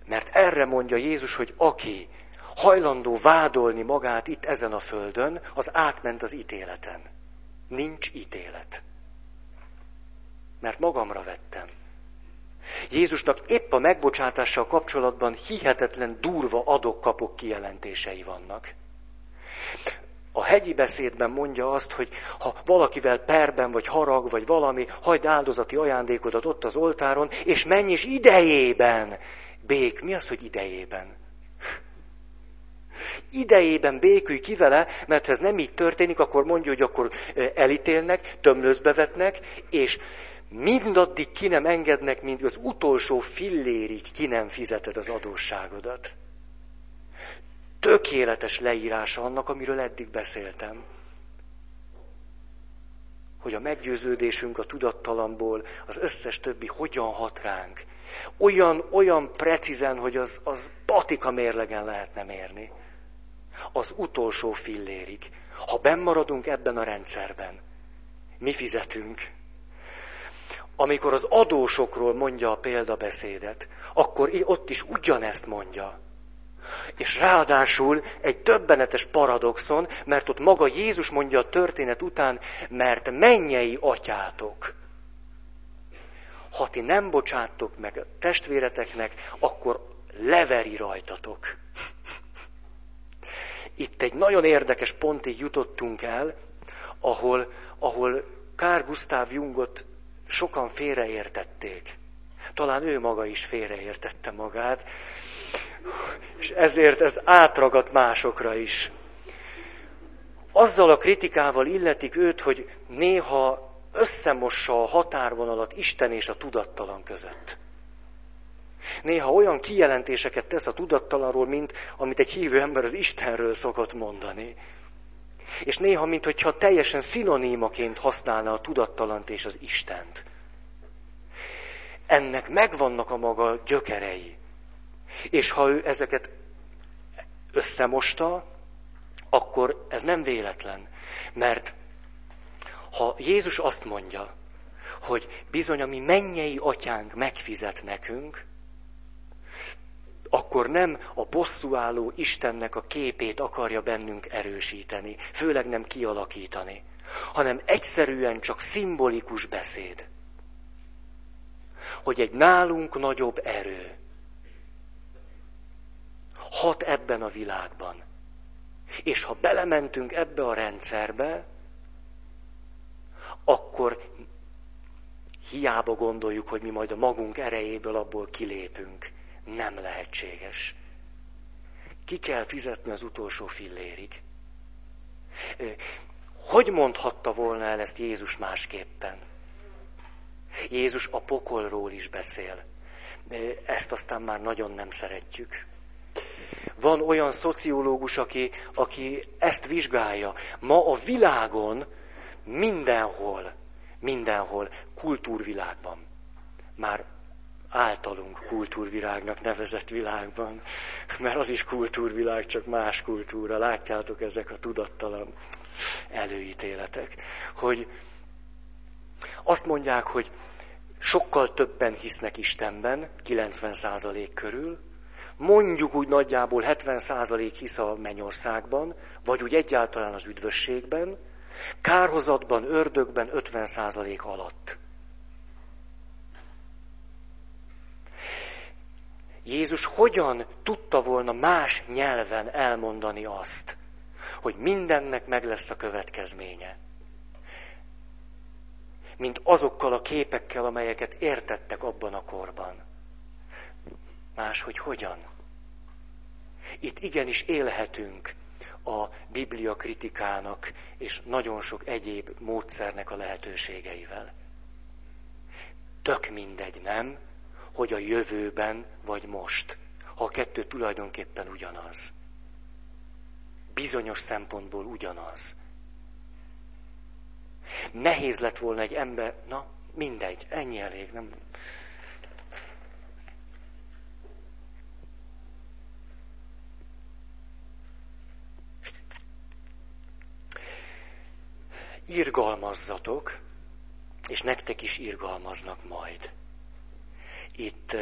Mert erre mondja Jézus, hogy aki hajlandó vádolni magát itt ezen a földön, az átment az ítéleten. Nincs ítélet. Mert magamra vettem. Jézusnak épp a megbocsátással kapcsolatban hihetetlen durva adok-kapok kijelentései vannak. A hegyi beszédben mondja azt, hogy ha valakivel perben, vagy harag, vagy valami, hagyd áldozati ajándékodat ott az oltáron, és menj is idejében. Bék, mi az, hogy idejében? Idejében békülj ki vele, mert ha ez nem így történik, akkor mondja, hogy akkor elítélnek, tömlőzbe vetnek, és mindaddig ki nem engednek, mint az utolsó fillérig ki nem fizeted az adósságodat. Tökéletes leírása annak, amiről eddig beszéltem. Hogy a meggyőződésünk a tudattalamból, az összes többi hogyan hat ránk. Olyan, olyan precízen, hogy az, az patika mérlegen lehetne mérni. Az utolsó fillérig. Ha bennmaradunk ebben a rendszerben, mi fizetünk. Amikor az adósokról mondja a példabeszédet, akkor ott is ugyanezt mondja. És ráadásul egy többenetes paradoxon, mert ott maga Jézus mondja a történet után, mert mennyei atyátok. Ha ti nem bocsáttok meg a testvéreteknek, akkor leveri rajtatok. Itt egy nagyon érdekes pontig jutottunk el, ahol, ahol Kár Gustav Jungot sokan félreértették. Talán ő maga is félreértette magát, és ezért ez átragadt másokra is. Azzal a kritikával illetik őt, hogy néha összemossa a határvonalat Isten és a tudattalan között. Néha olyan kijelentéseket tesz a tudattalanról, mint amit egy hívő ember az Istenről szokott mondani. És néha, mintha teljesen szinonímaként használna a tudattalant és az Istent. Ennek megvannak a maga gyökerei. És ha ő ezeket összemosta, akkor ez nem véletlen. Mert ha Jézus azt mondja, hogy bizony a mi mennyei atyánk megfizet nekünk, akkor nem a bosszúálló Istennek a képét akarja bennünk erősíteni, főleg nem kialakítani, hanem egyszerűen csak szimbolikus beszéd. Hogy egy nálunk nagyobb erő hat ebben a világban. És ha belementünk ebbe a rendszerbe, akkor hiába gondoljuk, hogy mi majd a magunk erejéből abból kilépünk nem lehetséges. Ki kell fizetni az utolsó fillérig. Hogy mondhatta volna el ezt Jézus másképpen? Jézus a pokolról is beszél. Ezt aztán már nagyon nem szeretjük. Van olyan szociológus, aki, aki ezt vizsgálja. Ma a világon mindenhol, mindenhol, kultúrvilágban már általunk kultúrvilágnak nevezett világban, mert az is kultúrvilág, csak más kultúra. Látjátok ezek a tudattalan előítéletek, hogy azt mondják, hogy sokkal többen hisznek Istenben, 90% körül, mondjuk úgy nagyjából 70% hisz a mennyországban, vagy úgy egyáltalán az üdvösségben, kárhozatban, ördögben 50% alatt. Jézus hogyan tudta volna más nyelven elmondani azt, hogy mindennek meg lesz a következménye. Mint azokkal a képekkel, amelyeket értettek abban a korban. Máshogy hogyan? Itt igenis élhetünk a Biblia kritikának és nagyon sok egyéb módszernek a lehetőségeivel. Tök mindegy, nem? Hogy a jövőben vagy most, ha a kettő tulajdonképpen ugyanaz. Bizonyos szempontból ugyanaz. Nehéz lett volna egy ember, na mindegy, ennyi elég, nem. Irgalmazzatok, és nektek is irgalmaznak majd itt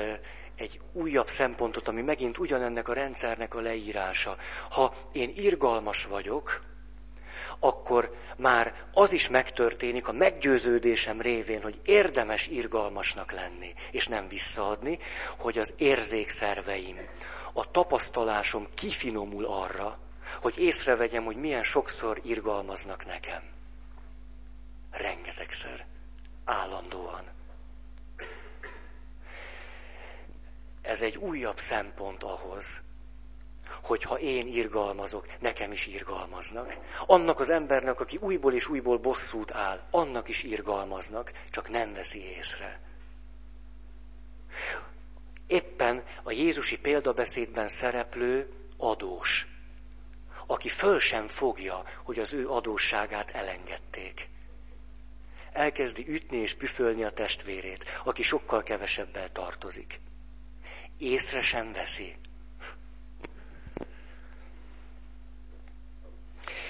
egy újabb szempontot, ami megint ugyanennek a rendszernek a leírása. Ha én irgalmas vagyok, akkor már az is megtörténik a meggyőződésem révén, hogy érdemes irgalmasnak lenni, és nem visszaadni, hogy az érzékszerveim, a tapasztalásom kifinomul arra, hogy észrevegyem, hogy milyen sokszor irgalmaznak nekem. Rengetegszer. Állandóan. Ez egy újabb szempont ahhoz, hogy ha én irgalmazok, nekem is irgalmaznak. Annak az embernek, aki újból és újból bosszút áll, annak is irgalmaznak, csak nem veszi észre. Éppen a Jézusi példabeszédben szereplő adós, aki föl sem fogja, hogy az ő adósságát elengedték. Elkezdi ütni és püfölni a testvérét, aki sokkal kevesebbel tartozik. Észre sem veszi,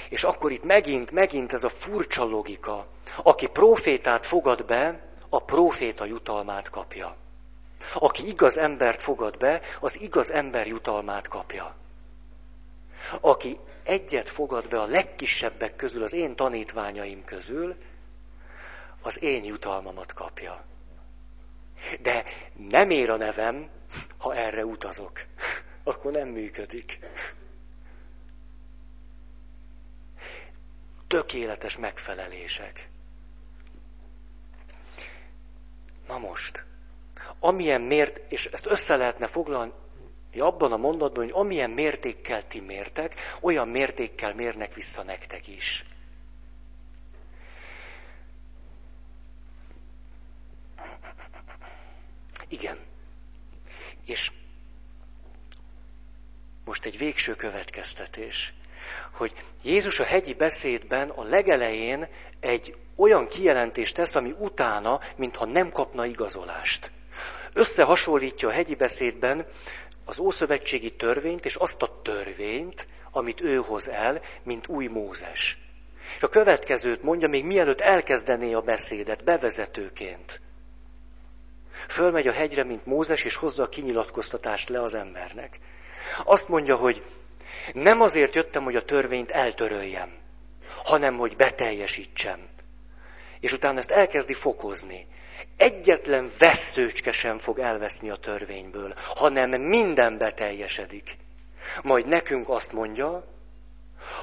És akkor itt megint, megint ez a furcsa logika. Aki profétát fogad be, a proféta jutalmát kapja. Aki igaz embert fogad be, az igaz ember jutalmát kapja. Aki egyet fogad be a legkisebbek közül, az én tanítványaim közül, az én jutalmamat kapja. De nem ér a nevem, ha erre utazok. Akkor nem működik. tökéletes megfelelések. Na most, amilyen mért, és ezt össze lehetne foglalni abban a mondatban, hogy amilyen mértékkel ti mértek, olyan mértékkel mérnek vissza nektek is. Igen. És most egy végső következtetés hogy Jézus a hegyi beszédben a legelején egy olyan kijelentést tesz, ami utána, mintha nem kapna igazolást. Összehasonlítja a hegyi beszédben az ószövetségi törvényt és azt a törvényt, amit ő hoz el, mint új Mózes. És a következőt mondja, még mielőtt elkezdené a beszédet, bevezetőként. Fölmegy a hegyre, mint Mózes, és hozza a kinyilatkoztatást le az embernek. Azt mondja, hogy nem azért jöttem, hogy a törvényt eltöröljem, hanem hogy beteljesítsem. És utána ezt elkezdi fokozni. Egyetlen veszőcske sem fog elveszni a törvényből, hanem minden beteljesedik. Majd nekünk azt mondja,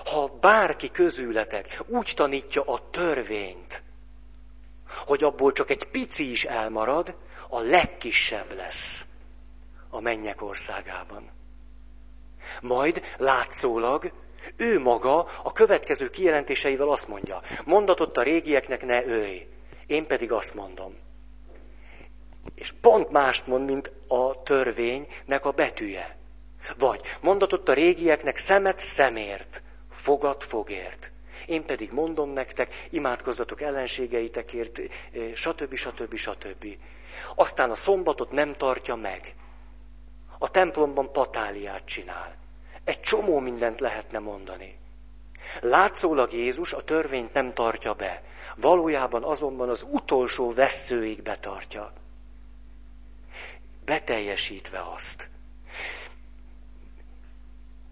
ha bárki közületek úgy tanítja a törvényt, hogy abból csak egy pici is elmarad, a legkisebb lesz a mennyek országában. Majd látszólag ő maga a következő kijelentéseivel azt mondja, mondatott a régieknek ne őj, én pedig azt mondom. És pont mást mond, mint a törvénynek a betűje. Vagy mondatott a régieknek szemet szemért, fogat fogért. Én pedig mondom nektek, imádkozzatok ellenségeitekért, stb. stb. stb. Aztán a szombatot nem tartja meg. A templomban patáliát csinál. Egy csomó mindent lehetne mondani. Látszólag Jézus a törvényt nem tartja be, valójában azonban az utolsó veszőig betartja. Beteljesítve azt.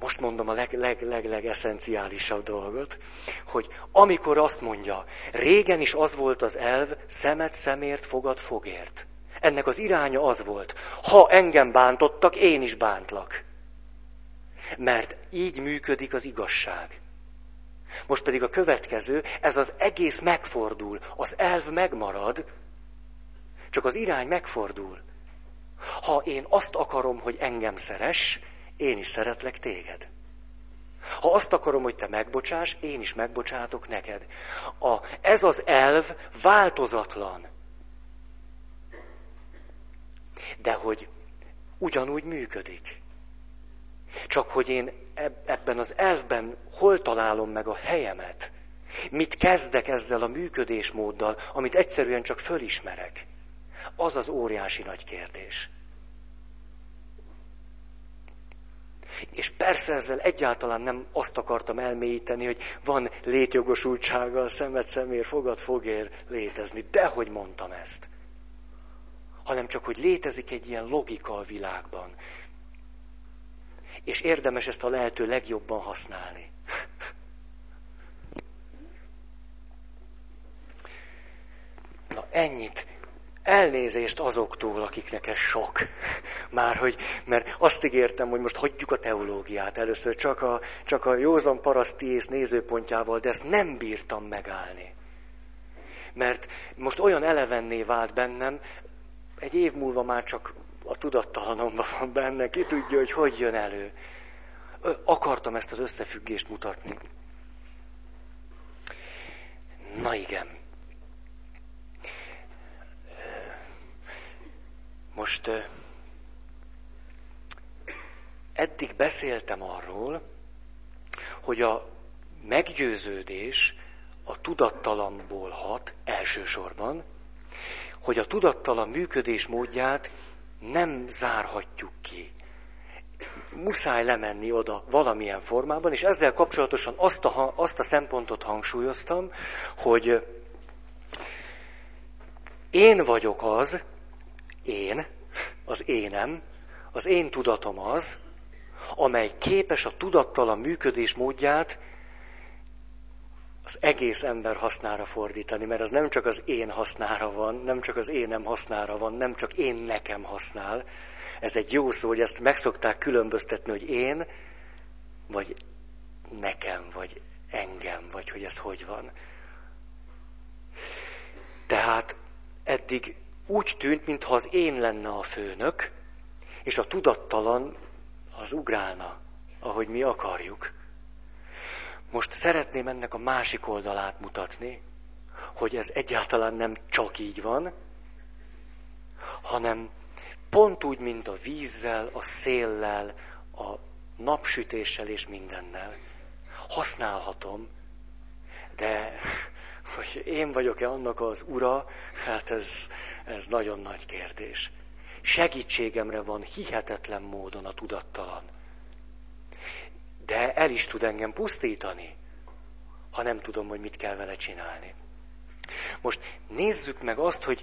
Most mondom a leg, leg, leg, leg eszenciálisabb dolgot, hogy amikor azt mondja, régen is az volt az elv, szemet szemért, fogad fogért. Ennek az iránya az volt, ha engem bántottak, én is bántlak. Mert így működik az igazság. Most pedig a következő, ez az egész megfordul, az elv megmarad, csak az irány megfordul. Ha én azt akarom, hogy engem szeres, én is szeretlek téged. Ha azt akarom, hogy te megbocsáss, én is megbocsátok neked. A, ez az elv változatlan. De hogy ugyanúgy működik. Csak hogy én ebben az elvben hol találom meg a helyemet? Mit kezdek ezzel a működésmóddal, amit egyszerűen csak fölismerek? Az az óriási nagy kérdés. És persze ezzel egyáltalán nem azt akartam elmélyíteni, hogy van létjogosultsága a szemet szemér, fogad fogér létezni. Dehogy mondtam ezt. Hanem csak, hogy létezik egy ilyen logika a világban és érdemes ezt a lehető legjobban használni. Na ennyit. Elnézést azoktól, akiknek ez sok. Már hogy, mert azt ígértem, hogy most hagyjuk a teológiát először, csak a, csak a józan parasztiész nézőpontjával, de ezt nem bírtam megállni. Mert most olyan elevenné vált bennem, egy év múlva már csak a tudattalanomban van benne, ki tudja, hogy hogy jön elő. akartam ezt az összefüggést mutatni. Na igen. Most eddig beszéltem arról, hogy a meggyőződés a tudattalamból hat elsősorban, hogy a tudattalan működés módját nem zárhatjuk ki. Muszáj lemenni oda valamilyen formában, és ezzel kapcsolatosan azt a, azt a szempontot hangsúlyoztam, hogy én vagyok az, én, az énem, az én tudatom az, amely képes a tudattalan működés módját az egész ember hasznára fordítani, mert az nem csak az én hasznára van, nem csak az énem hasznára van, nem csak én nekem használ. Ez egy jó szó, hogy ezt megszokták különböztetni, hogy én, vagy nekem, vagy engem, vagy hogy ez hogy van. Tehát eddig úgy tűnt, mintha az én lenne a főnök, és a tudattalan az ugrálna, ahogy mi akarjuk. Most szeretném ennek a másik oldalát mutatni, hogy ez egyáltalán nem csak így van, hanem pont úgy, mint a vízzel, a széllel, a napsütéssel és mindennel. Használhatom, de hogy én vagyok-e annak az ura, hát ez, ez nagyon nagy kérdés. Segítségemre van hihetetlen módon a tudattalan de el is tud engem pusztítani, ha nem tudom, hogy mit kell vele csinálni. Most nézzük meg azt, hogy,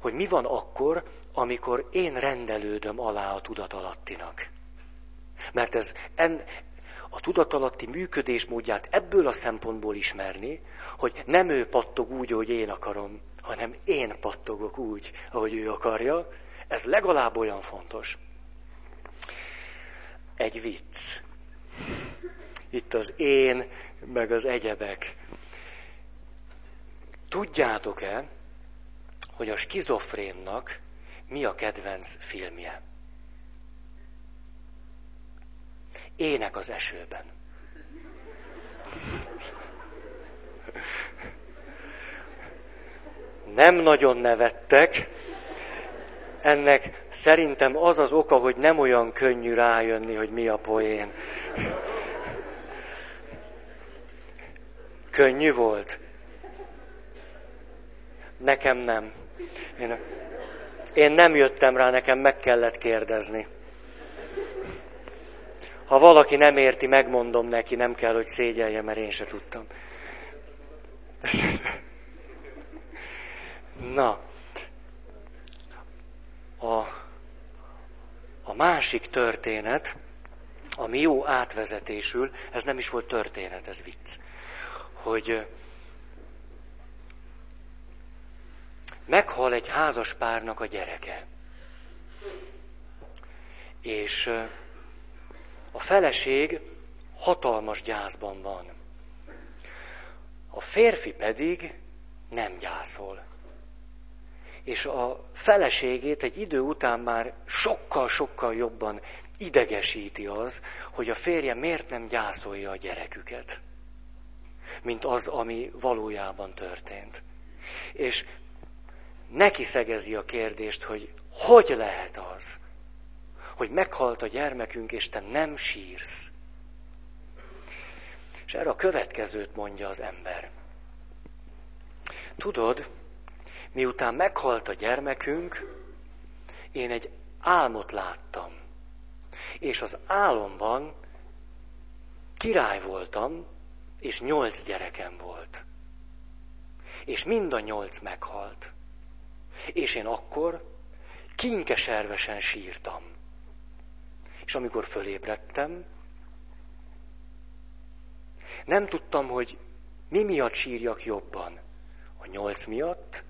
hogy mi van akkor, amikor én rendelődöm alá a tudatalattinak. Mert ez en, a tudatalatti működésmódját ebből a szempontból ismerni, hogy nem ő pattog úgy, ahogy én akarom, hanem én pattogok úgy, ahogy ő akarja, ez legalább olyan fontos. Egy vicc. Itt az én, meg az egyebek. Tudjátok-e, hogy a skizofrénnak mi a kedvenc filmje? Ének az esőben. Nem nagyon nevettek, ennek szerintem az az oka, hogy nem olyan könnyű rájönni, hogy mi a poén. Könnyű volt? Nekem nem. Én, én nem jöttem rá, nekem meg kellett kérdezni. Ha valaki nem érti, megmondom neki, nem kell, hogy szégyelje, mert én se tudtam. Na, a, a másik történet, ami jó átvezetésül, ez nem is volt történet, ez vicc, hogy meghal egy házas párnak a gyereke. És a feleség hatalmas gyászban van. A férfi pedig nem gyászol és a feleségét egy idő után már sokkal-sokkal jobban idegesíti az, hogy a férje miért nem gyászolja a gyereküket, mint az, ami valójában történt. És neki szegezi a kérdést, hogy hogy lehet az, hogy meghalt a gyermekünk, és te nem sírsz. És erre a következőt mondja az ember. Tudod, miután meghalt a gyermekünk, én egy álmot láttam. És az álomban király voltam, és nyolc gyerekem volt. És mind a nyolc meghalt. És én akkor kinkeservesen sírtam. És amikor fölébredtem, nem tudtam, hogy mi miatt sírjak jobban. A nyolc miatt,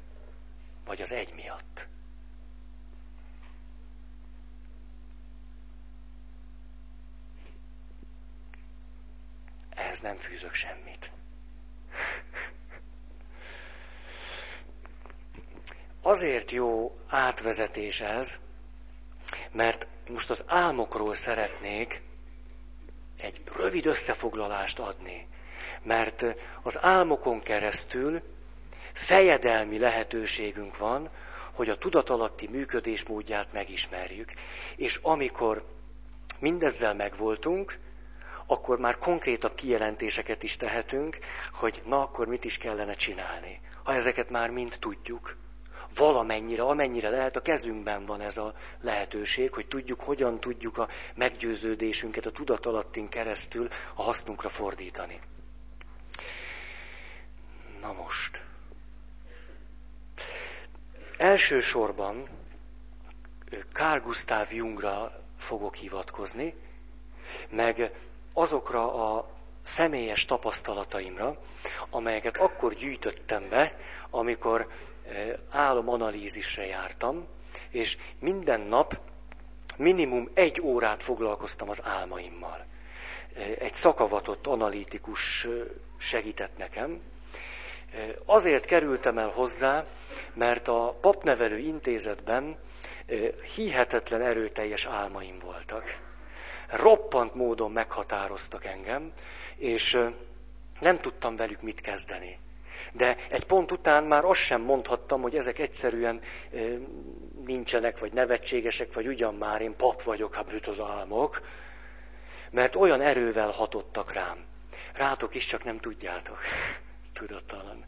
vagy az egy miatt. Ehhez nem fűzök semmit. Azért jó átvezetés ez, mert most az álmokról szeretnék egy rövid összefoglalást adni. Mert az álmokon keresztül fejedelmi lehetőségünk van, hogy a tudatalatti működésmódját megismerjük. És amikor mindezzel megvoltunk, akkor már konkrétabb kijelentéseket is tehetünk, hogy na akkor mit is kellene csinálni. Ha ezeket már mind tudjuk. Valamennyire, amennyire lehet, a kezünkben van ez a lehetőség, hogy tudjuk, hogyan tudjuk a meggyőződésünket a tudatalattin keresztül a hasznunkra fordítani. Na most. Elsősorban Carl Gustav Jungra fogok hivatkozni, meg azokra a személyes tapasztalataimra, amelyeket akkor gyűjtöttem be, amikor álomanalízisre jártam, és minden nap minimum egy órát foglalkoztam az álmaimmal. Egy szakavatott analitikus segített nekem. Azért kerültem el hozzá, mert a papnevelő intézetben hihetetlen erőteljes álmaim voltak. Roppant módon meghatároztak engem, és nem tudtam velük mit kezdeni. De egy pont után már azt sem mondhattam, hogy ezek egyszerűen nincsenek, vagy nevetségesek, vagy ugyan már én pap vagyok, hát brüt az álmok, mert olyan erővel hatottak rám. Rátok is csak nem tudjátok, tudattalan,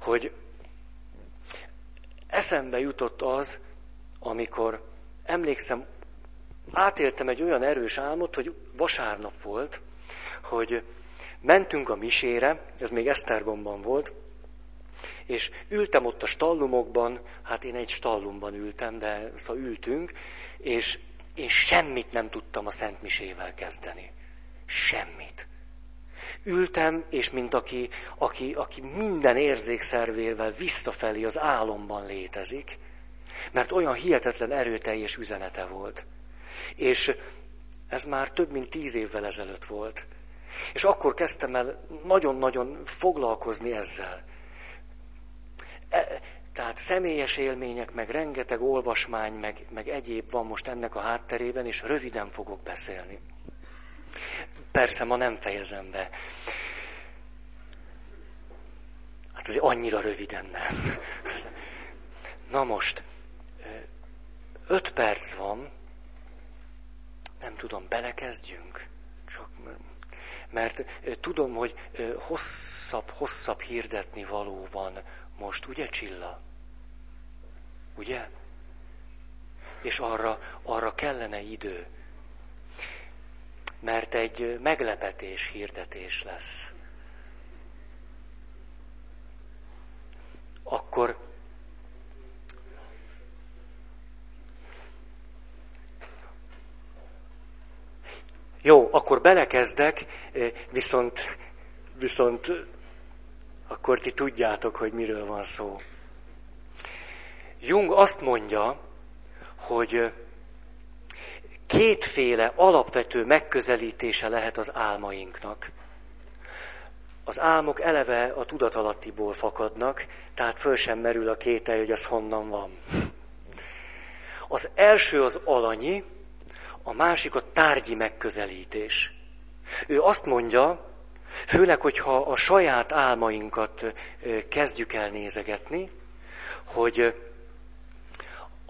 hogy eszembe jutott az, amikor emlékszem, átéltem egy olyan erős álmot, hogy vasárnap volt, hogy mentünk a misére, ez még Esztergomban volt, és ültem ott a stallumokban, hát én egy stallumban ültem, de szóval ültünk, és én semmit nem tudtam a Szent Misével kezdeni. Semmit. Ültem, és mint aki, aki, aki minden érzékszervével visszafelé az álomban létezik, mert olyan hihetetlen erőteljes üzenete volt. És ez már több mint tíz évvel ezelőtt volt. És akkor kezdtem el nagyon-nagyon foglalkozni ezzel. E, tehát személyes élmények, meg rengeteg olvasmány, meg, meg egyéb van most ennek a hátterében, és röviden fogok beszélni. Persze ma nem fejezem be. Hát azért annyira röviden nem. Na most, öt perc van, nem tudom, belekezdjünk? Csak, mert tudom, hogy hosszabb, hosszabb hirdetni való van most, ugye Csilla? Ugye? És arra, arra kellene idő. Mert egy meglepetés hirdetés lesz. Akkor Jó, akkor belekezdek, viszont, viszont akkor ti tudjátok, hogy miről van szó. Jung azt mondja, hogy kétféle alapvető megközelítése lehet az álmainknak. Az álmok eleve a tudatalattiból fakadnak, tehát föl sem merül a kétel, hogy az honnan van. Az első az alanyi, a másik a tárgyi megközelítés. Ő azt mondja, főleg, hogyha a saját álmainkat kezdjük el nézegetni, hogy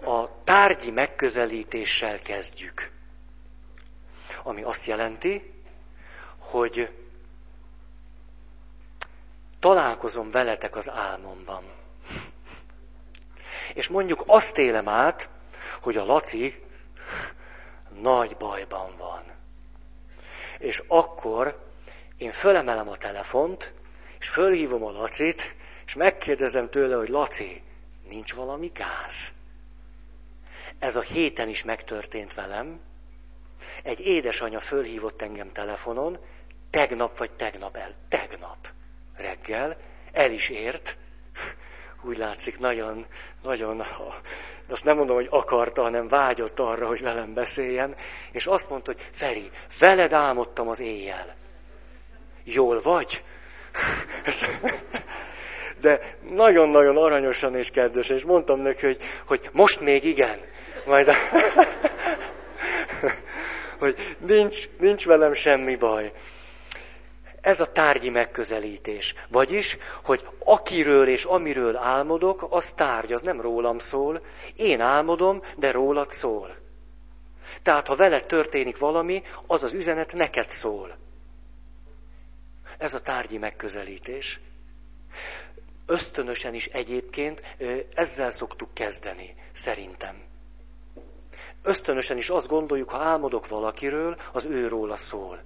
a tárgyi megközelítéssel kezdjük. Ami azt jelenti, hogy találkozom veletek az álmomban. És mondjuk azt élem át, hogy a Laci nagy bajban van. És akkor én fölemelem a telefont, és fölhívom a Lacit, és megkérdezem tőle, hogy Laci, nincs valami gáz? Ez a héten is megtörtént velem. Egy édesanyja fölhívott engem telefonon, tegnap vagy tegnap el, tegnap reggel, el is ért, úgy látszik, nagyon, nagyon de azt nem mondom, hogy akarta, hanem vágyott arra, hogy velem beszéljen, és azt mondta, hogy Feri, veled álmodtam az éjjel. Jól vagy? De nagyon-nagyon aranyosan és kedvesen, és mondtam neki, hogy, hogy most még igen, majd, hogy nincs, nincs velem semmi baj. Ez a tárgyi megközelítés. Vagyis, hogy akiről és amiről álmodok, az tárgy, az nem rólam szól. Én álmodom, de rólad szól. Tehát, ha veled történik valami, az az üzenet neked szól. Ez a tárgyi megközelítés. Ösztönösen is egyébként ezzel szoktuk kezdeni, szerintem. Ösztönösen is azt gondoljuk, ha álmodok valakiről, az ő róla szól.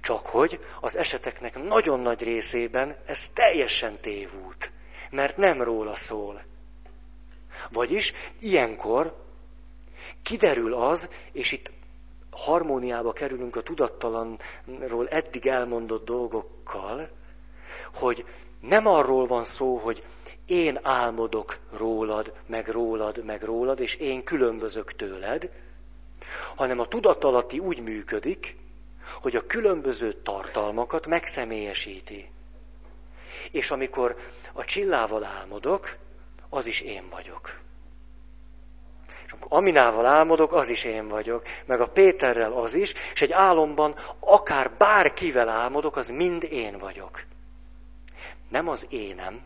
Csak hogy az eseteknek nagyon nagy részében ez teljesen tévút, mert nem róla szól. Vagyis ilyenkor kiderül az, és itt harmóniába kerülünk a tudattalanról eddig elmondott dolgokkal, hogy nem arról van szó, hogy én álmodok rólad, meg rólad, meg rólad, és én különbözök tőled, hanem a tudatalatti úgy működik, hogy a különböző tartalmakat megszemélyesíti. És amikor a csillával álmodok, az is én vagyok. És amikor Aminával álmodok, az is én vagyok, meg a Péterrel az is, és egy álomban akár bárkivel álmodok, az mind én vagyok. Nem az énem,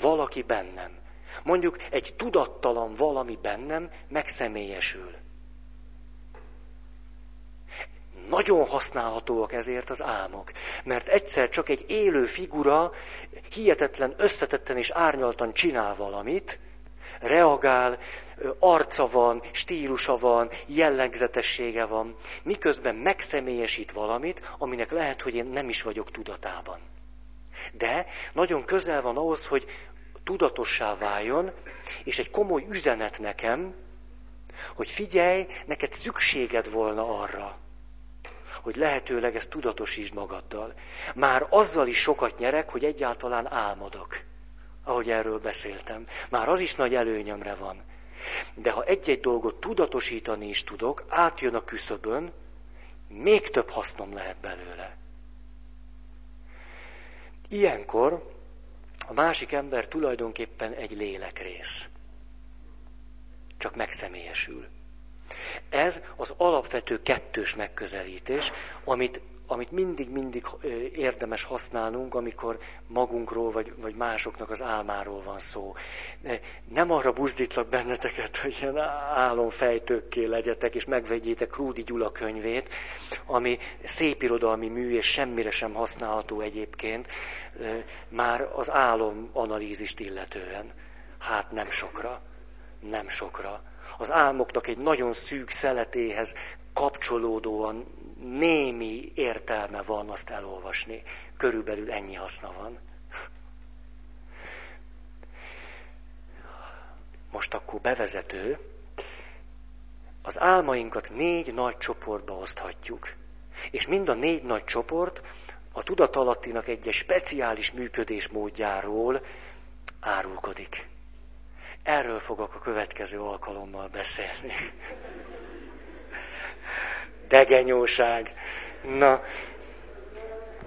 valaki bennem. Mondjuk egy tudattalan valami bennem megszemélyesül. Nagyon használhatóak ezért az álmok, mert egyszer csak egy élő figura hihetetlen összetetten és árnyaltan csinál valamit, reagál, arca van, stílusa van, jellegzetessége van, miközben megszemélyesít valamit, aminek lehet, hogy én nem is vagyok tudatában. De nagyon közel van ahhoz, hogy tudatossá váljon, és egy komoly üzenet nekem, hogy figyelj, neked szükséged volna arra, hogy lehetőleg ezt tudatosítsd magaddal. Már azzal is sokat nyerek, hogy egyáltalán álmodok, ahogy erről beszéltem. Már az is nagy előnyömre van. De ha egy-egy dolgot tudatosítani is tudok, átjön a küszöbön, még több hasznom lehet belőle. Ilyenkor a másik ember tulajdonképpen egy lélekrész. Csak megszemélyesül. Ez az alapvető kettős megközelítés, amit, amit mindig-mindig érdemes használnunk, amikor magunkról vagy, vagy másoknak az álmáról van szó. Nem arra buzdítlak benneteket, hogy ilyen álomfejtőkké legyetek, és megvegyétek Rúdi Gyula könyvét, ami szépirodalmi mű, és semmire sem használható egyébként, már az álom analízist illetően. Hát nem sokra, nem sokra az álmoknak egy nagyon szűk szeletéhez kapcsolódóan némi értelme van azt elolvasni. Körülbelül ennyi haszna van. Most akkor bevezető. Az álmainkat négy nagy csoportba oszthatjuk. És mind a négy nagy csoport a tudatalattinak egy speciális működésmódjáról árulkodik. Erről fogok a következő alkalommal beszélni. Degenyóság. Na,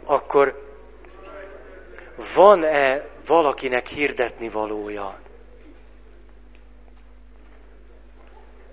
akkor van-e valakinek hirdetni valója?